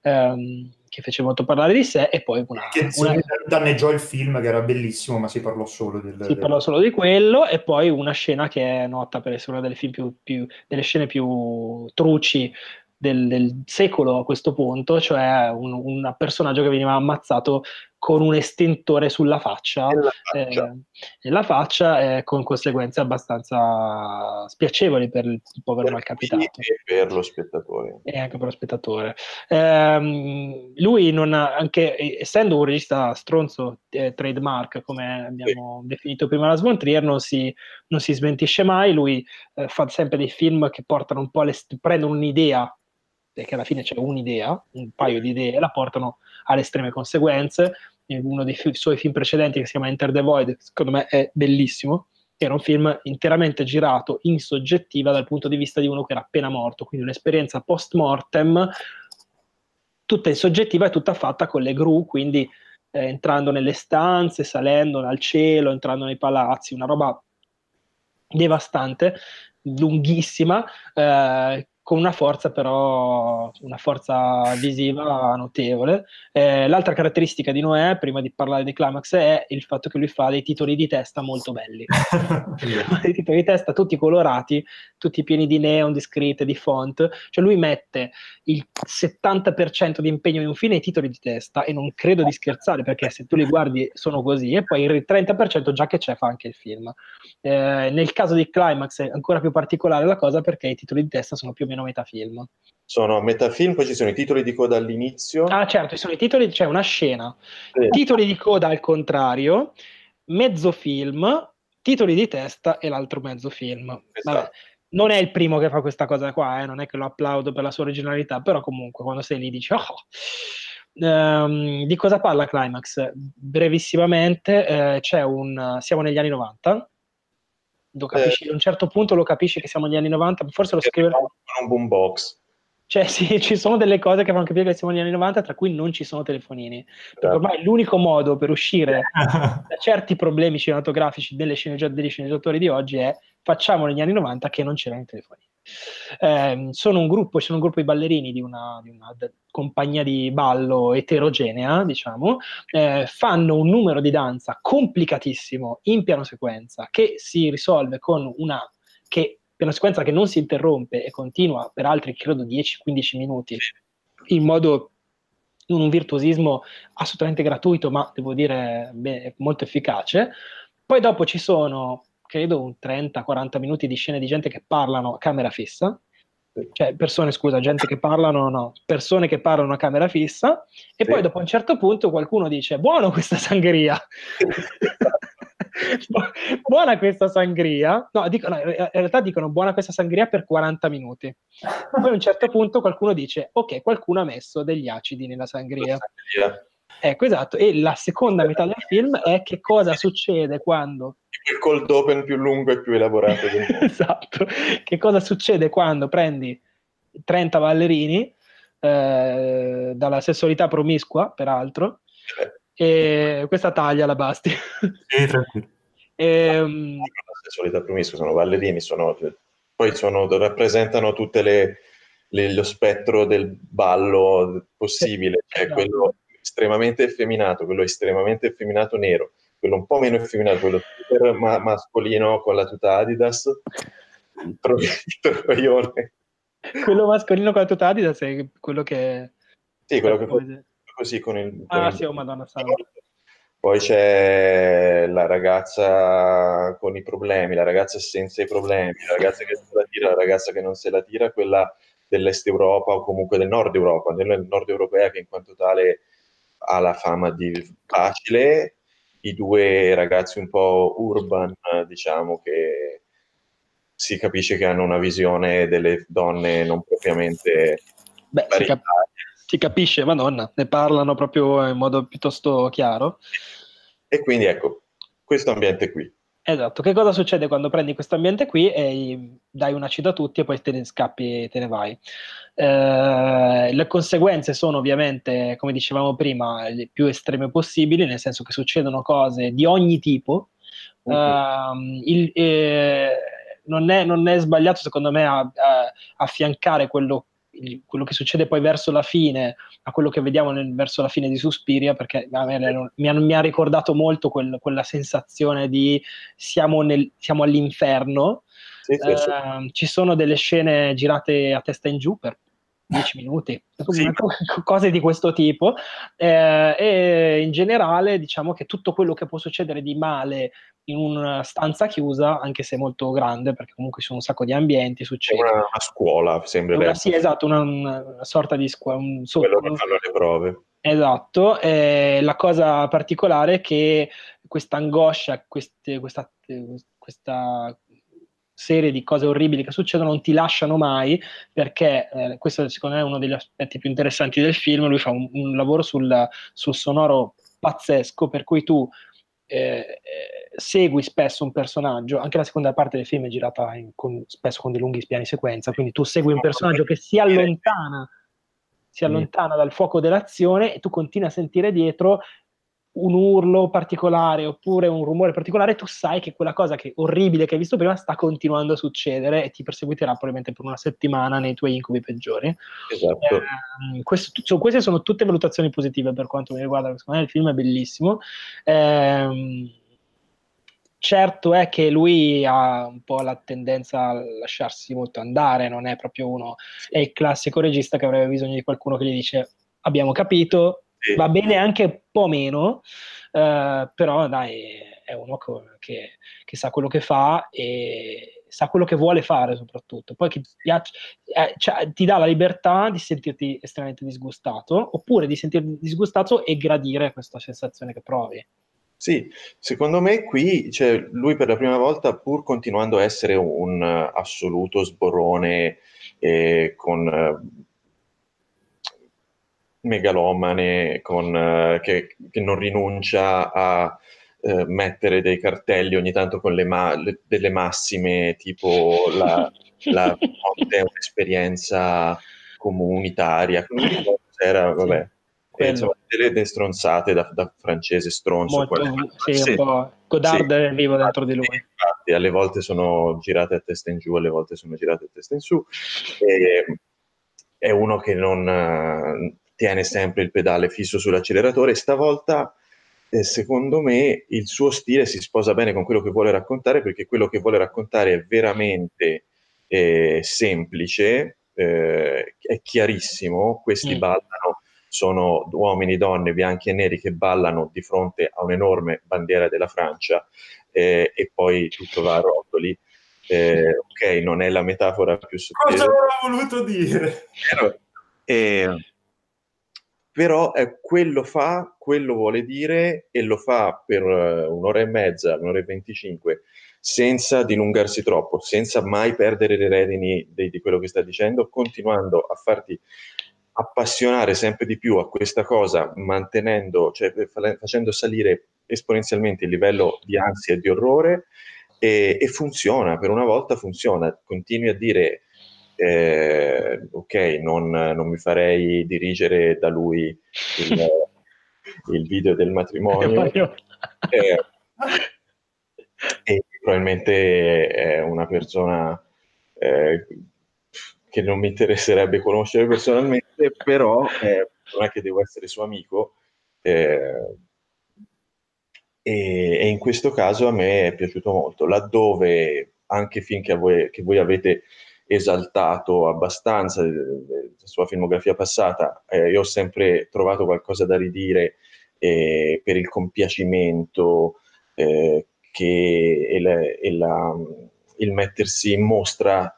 Um, che fece molto parlare di sé e poi una, che una... danneggiò il film che era bellissimo ma si parlò solo del, si parlò solo di quello e poi una scena che è nota per essere una delle, più, più, delle scene più truci del, del, secolo a questo punto, cioè un, un, personaggio che veniva ammazzato con un estintore sulla faccia, nella faccia, eh, nella faccia eh, con conseguenze abbastanza spiacevoli per il povero per malcapitato. E per lo spettatore. E anche per lo spettatore. Eh, lui, non ha, anche essendo un regista stronzo eh, trademark, come abbiamo sì. definito prima la Svontrier, non si, non si smentisce mai, lui eh, fa sempre dei film che portano un po' le, prendono un'idea perché alla fine c'è un'idea, un paio di idee, la portano alle estreme conseguenze. Uno dei fi- suoi film precedenti che si chiama Enter the Void, secondo me è bellissimo, era un film interamente girato in soggettiva dal punto di vista di uno che era appena morto, quindi un'esperienza post mortem tutta in soggettiva e tutta fatta con le gru, quindi eh, entrando nelle stanze, salendo al cielo, entrando nei palazzi, una roba devastante, lunghissima, eh, con una forza però, una forza visiva notevole. Eh, l'altra caratteristica di Noè, prima di parlare di Climax, è il fatto che lui fa dei titoli di testa molto belli. dei titoli di testa tutti colorati, tutti pieni di neon, di scritte, di font. Cioè lui mette il 70% di impegno in un film nei titoli di testa e non credo di scherzare perché se tu li guardi sono così e poi il 30% già che c'è fa anche il film. Eh, nel caso di Climax è ancora più particolare la cosa perché i titoli di testa sono più o meno meno metafilm. Sono metafilm, poi ci sono i titoli di coda all'inizio. Ah, certo, ci sono i titoli, c'è una scena. Sì. Titoli di coda al contrario, mezzo film, titoli di testa e l'altro mezzo film. Esatto. Vabbè, non è il primo che fa questa cosa qua, eh? non è che lo applaudo per la sua originalità, però comunque quando sei lì dici, oh, Um, di cosa parla Climax? Brevissimamente, eh, c'è un, siamo negli anni 90, lo capisci, eh, a un certo punto lo capisci che siamo negli anni 90, forse lo scrive... un boombox. Cioè sì, ci sono delle cose che fanno capire che siamo negli anni 90, tra cui non ci sono telefonini. Perché certo. ormai l'unico modo per uscire da certi problemi cinematografici delle sceneggi- degli sceneggiatori di oggi è facciamo negli anni 90 che non c'erano i telefonini. Eh, sono un gruppo, sono un gruppo di ballerini di una, di una compagnia di ballo eterogenea, diciamo, eh, fanno un numero di danza complicatissimo in piano sequenza che si risolve con una che una sequenza che non si interrompe e continua per altri, credo, 10-15 minuti, in modo in un virtuosismo assolutamente gratuito, ma devo dire beh, molto efficace. Poi dopo ci sono, credo, un 30-40 minuti di scene di gente che parlano a camera fissa, cioè persone, scusa, gente che parlano, no, persone che parlano a camera fissa, e sì. poi dopo un certo punto qualcuno dice, buono questa sangria. buona questa sangria. No, dicono, in realtà dicono buona questa sangria per 40 minuti. Poi a un certo punto qualcuno dice, ok, qualcuno ha messo degli acidi nella sangria. Ecco, esatto. E la seconda metà del film è che cosa succede quando... Il cold open più lungo e più elaborato. esatto. Che cosa succede quando prendi 30 ballerini, eh, dalla sessualità promiscua, peraltro, eh e questa taglia la basti. Sì, tranquillo. e, um... La sessualità promiscua sono ballerini, sono, poi sono, rappresentano tutte le, le, lo spettro del ballo possibile, cioè esatto. quello estremamente effeminato, quello estremamente effeminato nero, quello un po' meno effeminato, quello super ma- mascolino con la tuta Adidas, il, troione. Quello mascolino con la tuta Adidas è quello che... Sì, quello che così con il... Ah, con sì, oh madonna santa. Poi c'è la ragazza con i problemi, la ragazza senza i problemi, la ragazza che se la tira, la ragazza che non se la tira, quella dell'est Europa o comunque del nord Europa, del nord europea che in quanto tale ha la fama di facile, i due ragazzi un po' urban, diciamo che si capisce che hanno una visione delle donne non propriamente Beh, si, cap- si capisce, madonna, ne parlano proprio in modo piuttosto chiaro. E quindi ecco, questo ambiente qui. Esatto, che cosa succede quando prendi questo ambiente qui e dai un acido a tutti e poi te ne scappi e te ne vai? Eh, le conseguenze sono ovviamente, come dicevamo prima, le più estreme possibili, nel senso che succedono cose di ogni tipo. Okay. Uh, il, eh, non, è, non, è, sbagliato secondo me a, a, affiancare quello quello che succede poi verso la fine a quello che vediamo nel, verso la fine di Suspiria, perché me, mi, ha, mi, ha, ricordato molto quel, quella sensazione di siamo, nel, siamo all'inferno. Sì, sì, sì. Uh, ci sono delle scene girate a testa in giù per 10 minuti, sì. cose di questo tipo. Eh, e in generale, diciamo che tutto quello che può succedere di male in una stanza chiusa, anche se molto grande, perché comunque ci sono un sacco di ambienti, succede. Una, una scuola, sembra. Sì, esatto, una, una, sorta di scuola. Un, so, quello che fanno le prove. Esatto, eh, la cosa particolare è che questa angoscia, queste, questa, questa serie di cose orribili che succedono non ti lasciano mai perché eh, questo secondo me è uno degli aspetti più interessanti del film lui fa un, un lavoro sul, sul, sonoro pazzesco per cui tu eh, segui spesso un personaggio anche la seconda parte del film è girata in, con, spesso con dei lunghi piani sequenza quindi tu segui un personaggio che si allontana si allontana dal fuoco dell'azione e tu continui a sentire dietro un urlo particolare oppure un rumore particolare, tu sai che quella cosa che orribile che hai visto prima sta continuando a succedere e ti perseguiterà probabilmente per una settimana nei tuoi incubi peggiori. Esatto. Eh, questo, cioè, queste sono tutte valutazioni positive per quanto mi riguarda, secondo me il film è bellissimo. Eh, certo è che lui ha un po' la tendenza a lasciarsi molto andare, non è proprio uno, è il classico regista che avrebbe bisogno di qualcuno che gli dice abbiamo capito, sì. va bene anche un po' meno, eh, però dai, è uno che, che, sa quello che fa e sa quello che vuole fare soprattutto. Poi ti, piace, eh, cioè, ti dà la libertà di sentirti estremamente disgustato oppure di sentirti disgustato e gradire questa sensazione che provi. Sì, secondo me qui cioè, lui per la prima volta, pur continuando a essere un assoluto sborone eh, con eh, megalomane con, eh, che, che, non rinuncia a eh, mettere dei cartelli ogni tanto con le ma- le, delle massime, tipo la, la è un'esperienza comunitaria. Era, vabbè, insomma, delle stronzate da, da, francese stronzo. Molto, sì, sì, Godard sì, è vivo dentro di lui. Infatti, alle volte sono girate a testa in giù, alle volte sono girate a testa in su. E, è uno che non, tiene sempre il pedale fisso sull'acceleratore. Stavolta, eh, secondo me, il suo stile si sposa bene con quello che vuole raccontare, perché quello che vuole raccontare è veramente eh, semplice, eh, è chiarissimo. Questi mm. ballano, sono uomini, donne, bianchi e neri che ballano di fronte a un'enorme bandiera della Francia eh, e poi tutto va a rotoli. Eh, ok, non è la metafora più sottile. Cosa avrò voluto dire? Eh, però eh, quello fa, quello vuole dire e lo fa per uh, un'ora e mezza, un'ora e venticinque, senza dilungarsi troppo, senza mai perdere le redini di, di quello che sta dicendo, continuando a farti appassionare sempre di più a questa cosa, mantenendo, cioè facendo salire esponenzialmente il livello di ansia e di orrore e, e funziona, per una volta funziona, continui a dire eh, ok, non, non, mi farei dirigere da lui il, il video del matrimonio. eh, e probabilmente è una persona eh, che non mi interesserebbe conoscere personalmente, però non è che devo essere suo amico. Eh, e, e, in questo caso a me è piaciuto molto, laddove anche finché voi, che voi avete esaltato abbastanza della sua filmografia passata, eh, io ho sempre trovato qualcosa da ridire eh, per il compiacimento eh, che e la, e la, il mettersi in mostra,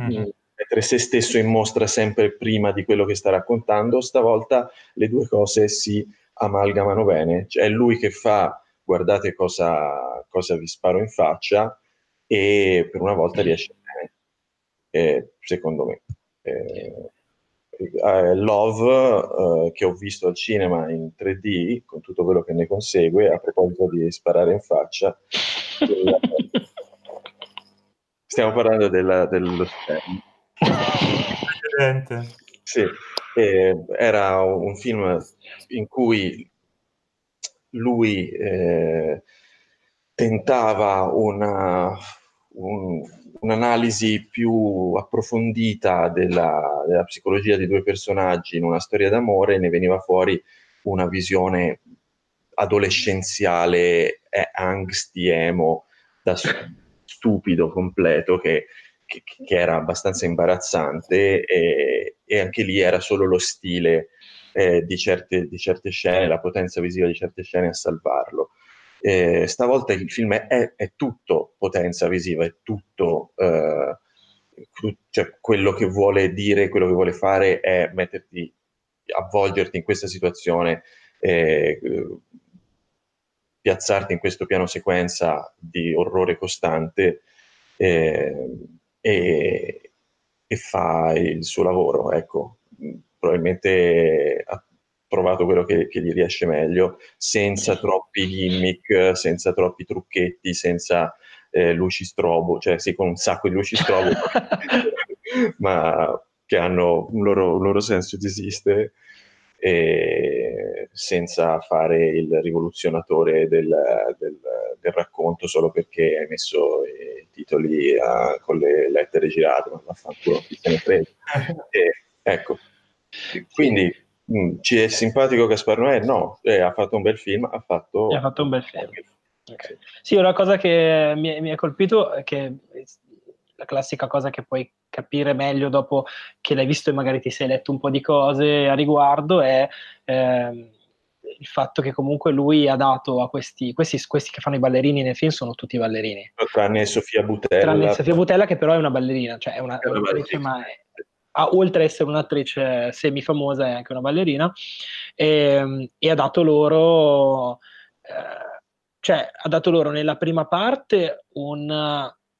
mm-hmm. mettere se stesso in mostra sempre prima di quello che sta raccontando, stavolta le due cose si amalgamano bene, cioè è lui che fa guardate cosa, cosa vi sparo in faccia e per una volta riesce eh, secondo me. Eh, eh, Love, eh, che ho visto al cinema in 3D, con tutto quello che ne consegue, a proposito di sparare in faccia, stiamo parlando della, dello schermo. Sì, eh, era un film in cui lui eh, tentava una, un, un'analisi più approfondita della, della, psicologia dei due personaggi in una storia d'amore ne veniva fuori una visione adolescenziale, eh, angsti, emo, da stupido completo che, che, che era abbastanza imbarazzante e, e, anche lì era solo lo stile eh, di, certe, di certe scene, la potenza visiva di certe scene a salvarlo. Eh, stavolta il film è, è, tutto potenza visiva, è tutto eh, cioè quello che vuole dire, quello che vuole fare è metterti, avvolgerti in questa situazione, eh, piazzarti in questo piano sequenza di orrore costante eh, e, e, fa il suo lavoro. Ecco. Probabilmente ha trovato quello che, che, gli riesce meglio, senza troppi gimmick, senza troppi trucchetti, senza eh, luci strobo, cioè sì, con un sacco di luci strobo, ma che hanno un loro, un loro senso di esistere senza fare il rivoluzionatore del, del, del, racconto solo perché hai messo i titoli a, con le lettere girate, ma vaffanculo, chi se ne frega. ecco, quindi mh, mm, ci è simpatico Gaspar Noè? No, eh, ha fatto un bel film, ha fatto, ha fatto un bel film. Okay. Sì, una cosa che mi, mi ha colpito è che la classica cosa che puoi capire meglio dopo che l'hai visto e magari ti sei letto un po' di cose a riguardo è eh, il fatto che comunque lui ha dato a questi, questi, questi, che fanno i ballerini nel film sono tutti ballerini. Tranne Sofia Butella. Tranne Sofia Butella che però è una ballerina, cioè è una, è una ballerina, ma è, ah, oltre ad essere un'attrice semifamosa è anche una ballerina e, e ha dato loro... Eh, cioè ha dato loro nella prima parte un,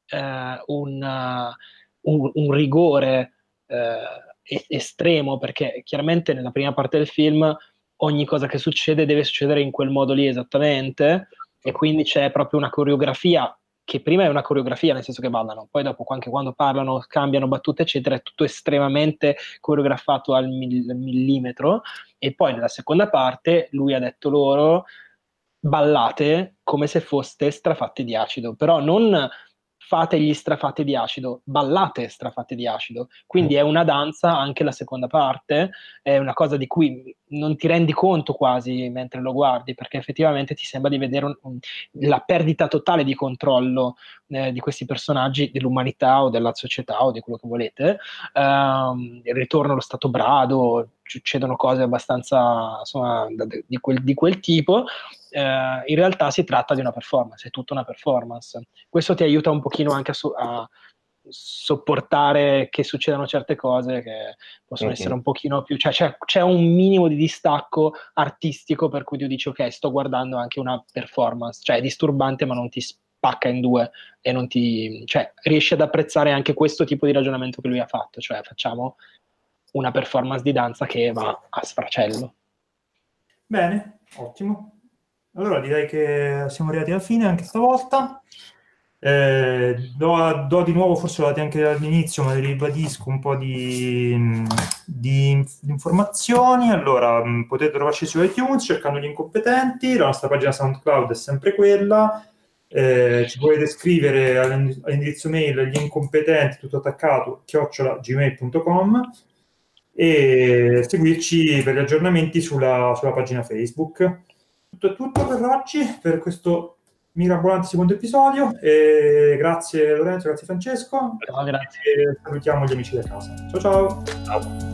eh, un, un, un, rigore eh, estremo, perché chiaramente nella prima parte del film ogni cosa che succede deve succedere in quel modo lì esattamente, e quindi c'è proprio una coreografia che prima è una coreografia, nel senso che ballano, poi dopo anche quando parlano, cambiano battute, eccetera, è tutto estremamente coreografato al millimetro. E poi nella seconda parte lui ha detto loro ballate come se foste strafatti di acido, però non fate gli strafatti di acido, ballate strafatti di acido. Quindi mm. è una danza anche la seconda parte, è una cosa di cui non ti rendi conto quasi mentre lo guardi, perché effettivamente ti sembra di vedere un, un, la perdita totale di controllo eh, di questi personaggi, dell'umanità o della società o di quello che volete. Um, il ritorno allo stato brado, succedono cose abbastanza insomma, di, quel, di quel tipo eh, in realtà si tratta di una performance, è tutta una performance. Questo ti aiuta un pochino anche a, so- a sopportare che succedano certe cose che possono mm-hmm. essere un pochino più... Cioè c'è, c'è, un minimo di distacco artistico per cui tu dici ok, sto guardando anche una performance, cioè è disturbante ma non ti spacca in due e non ti... cioè riesci ad apprezzare anche questo tipo di ragionamento che lui ha fatto, cioè facciamo una performance di danza che va a sfracello. Bene, ottimo. Allora direi che siamo arrivati alla fine anche stavolta. Eh, do, do, di nuovo, forse l'ho anche all'inizio, ma ribadisco un po' di, di, di informazioni. Allora, mm, potete trovarci su iTunes cercando gli incompetenti, la nostra pagina SoundCloud è sempre quella. Eh, ci potete scrivere all'indirizzo mail gli incompetenti tutto attaccato chiocciola gmail.com e seguirci per gli aggiornamenti sulla, sulla pagina Facebook tutto è tutto per oggi, per questo mirabolante secondo episodio. E grazie Lorenzo, grazie Francesco. No, grazie. E salutiamo gli amici da casa. Ciao ciao. Ciao.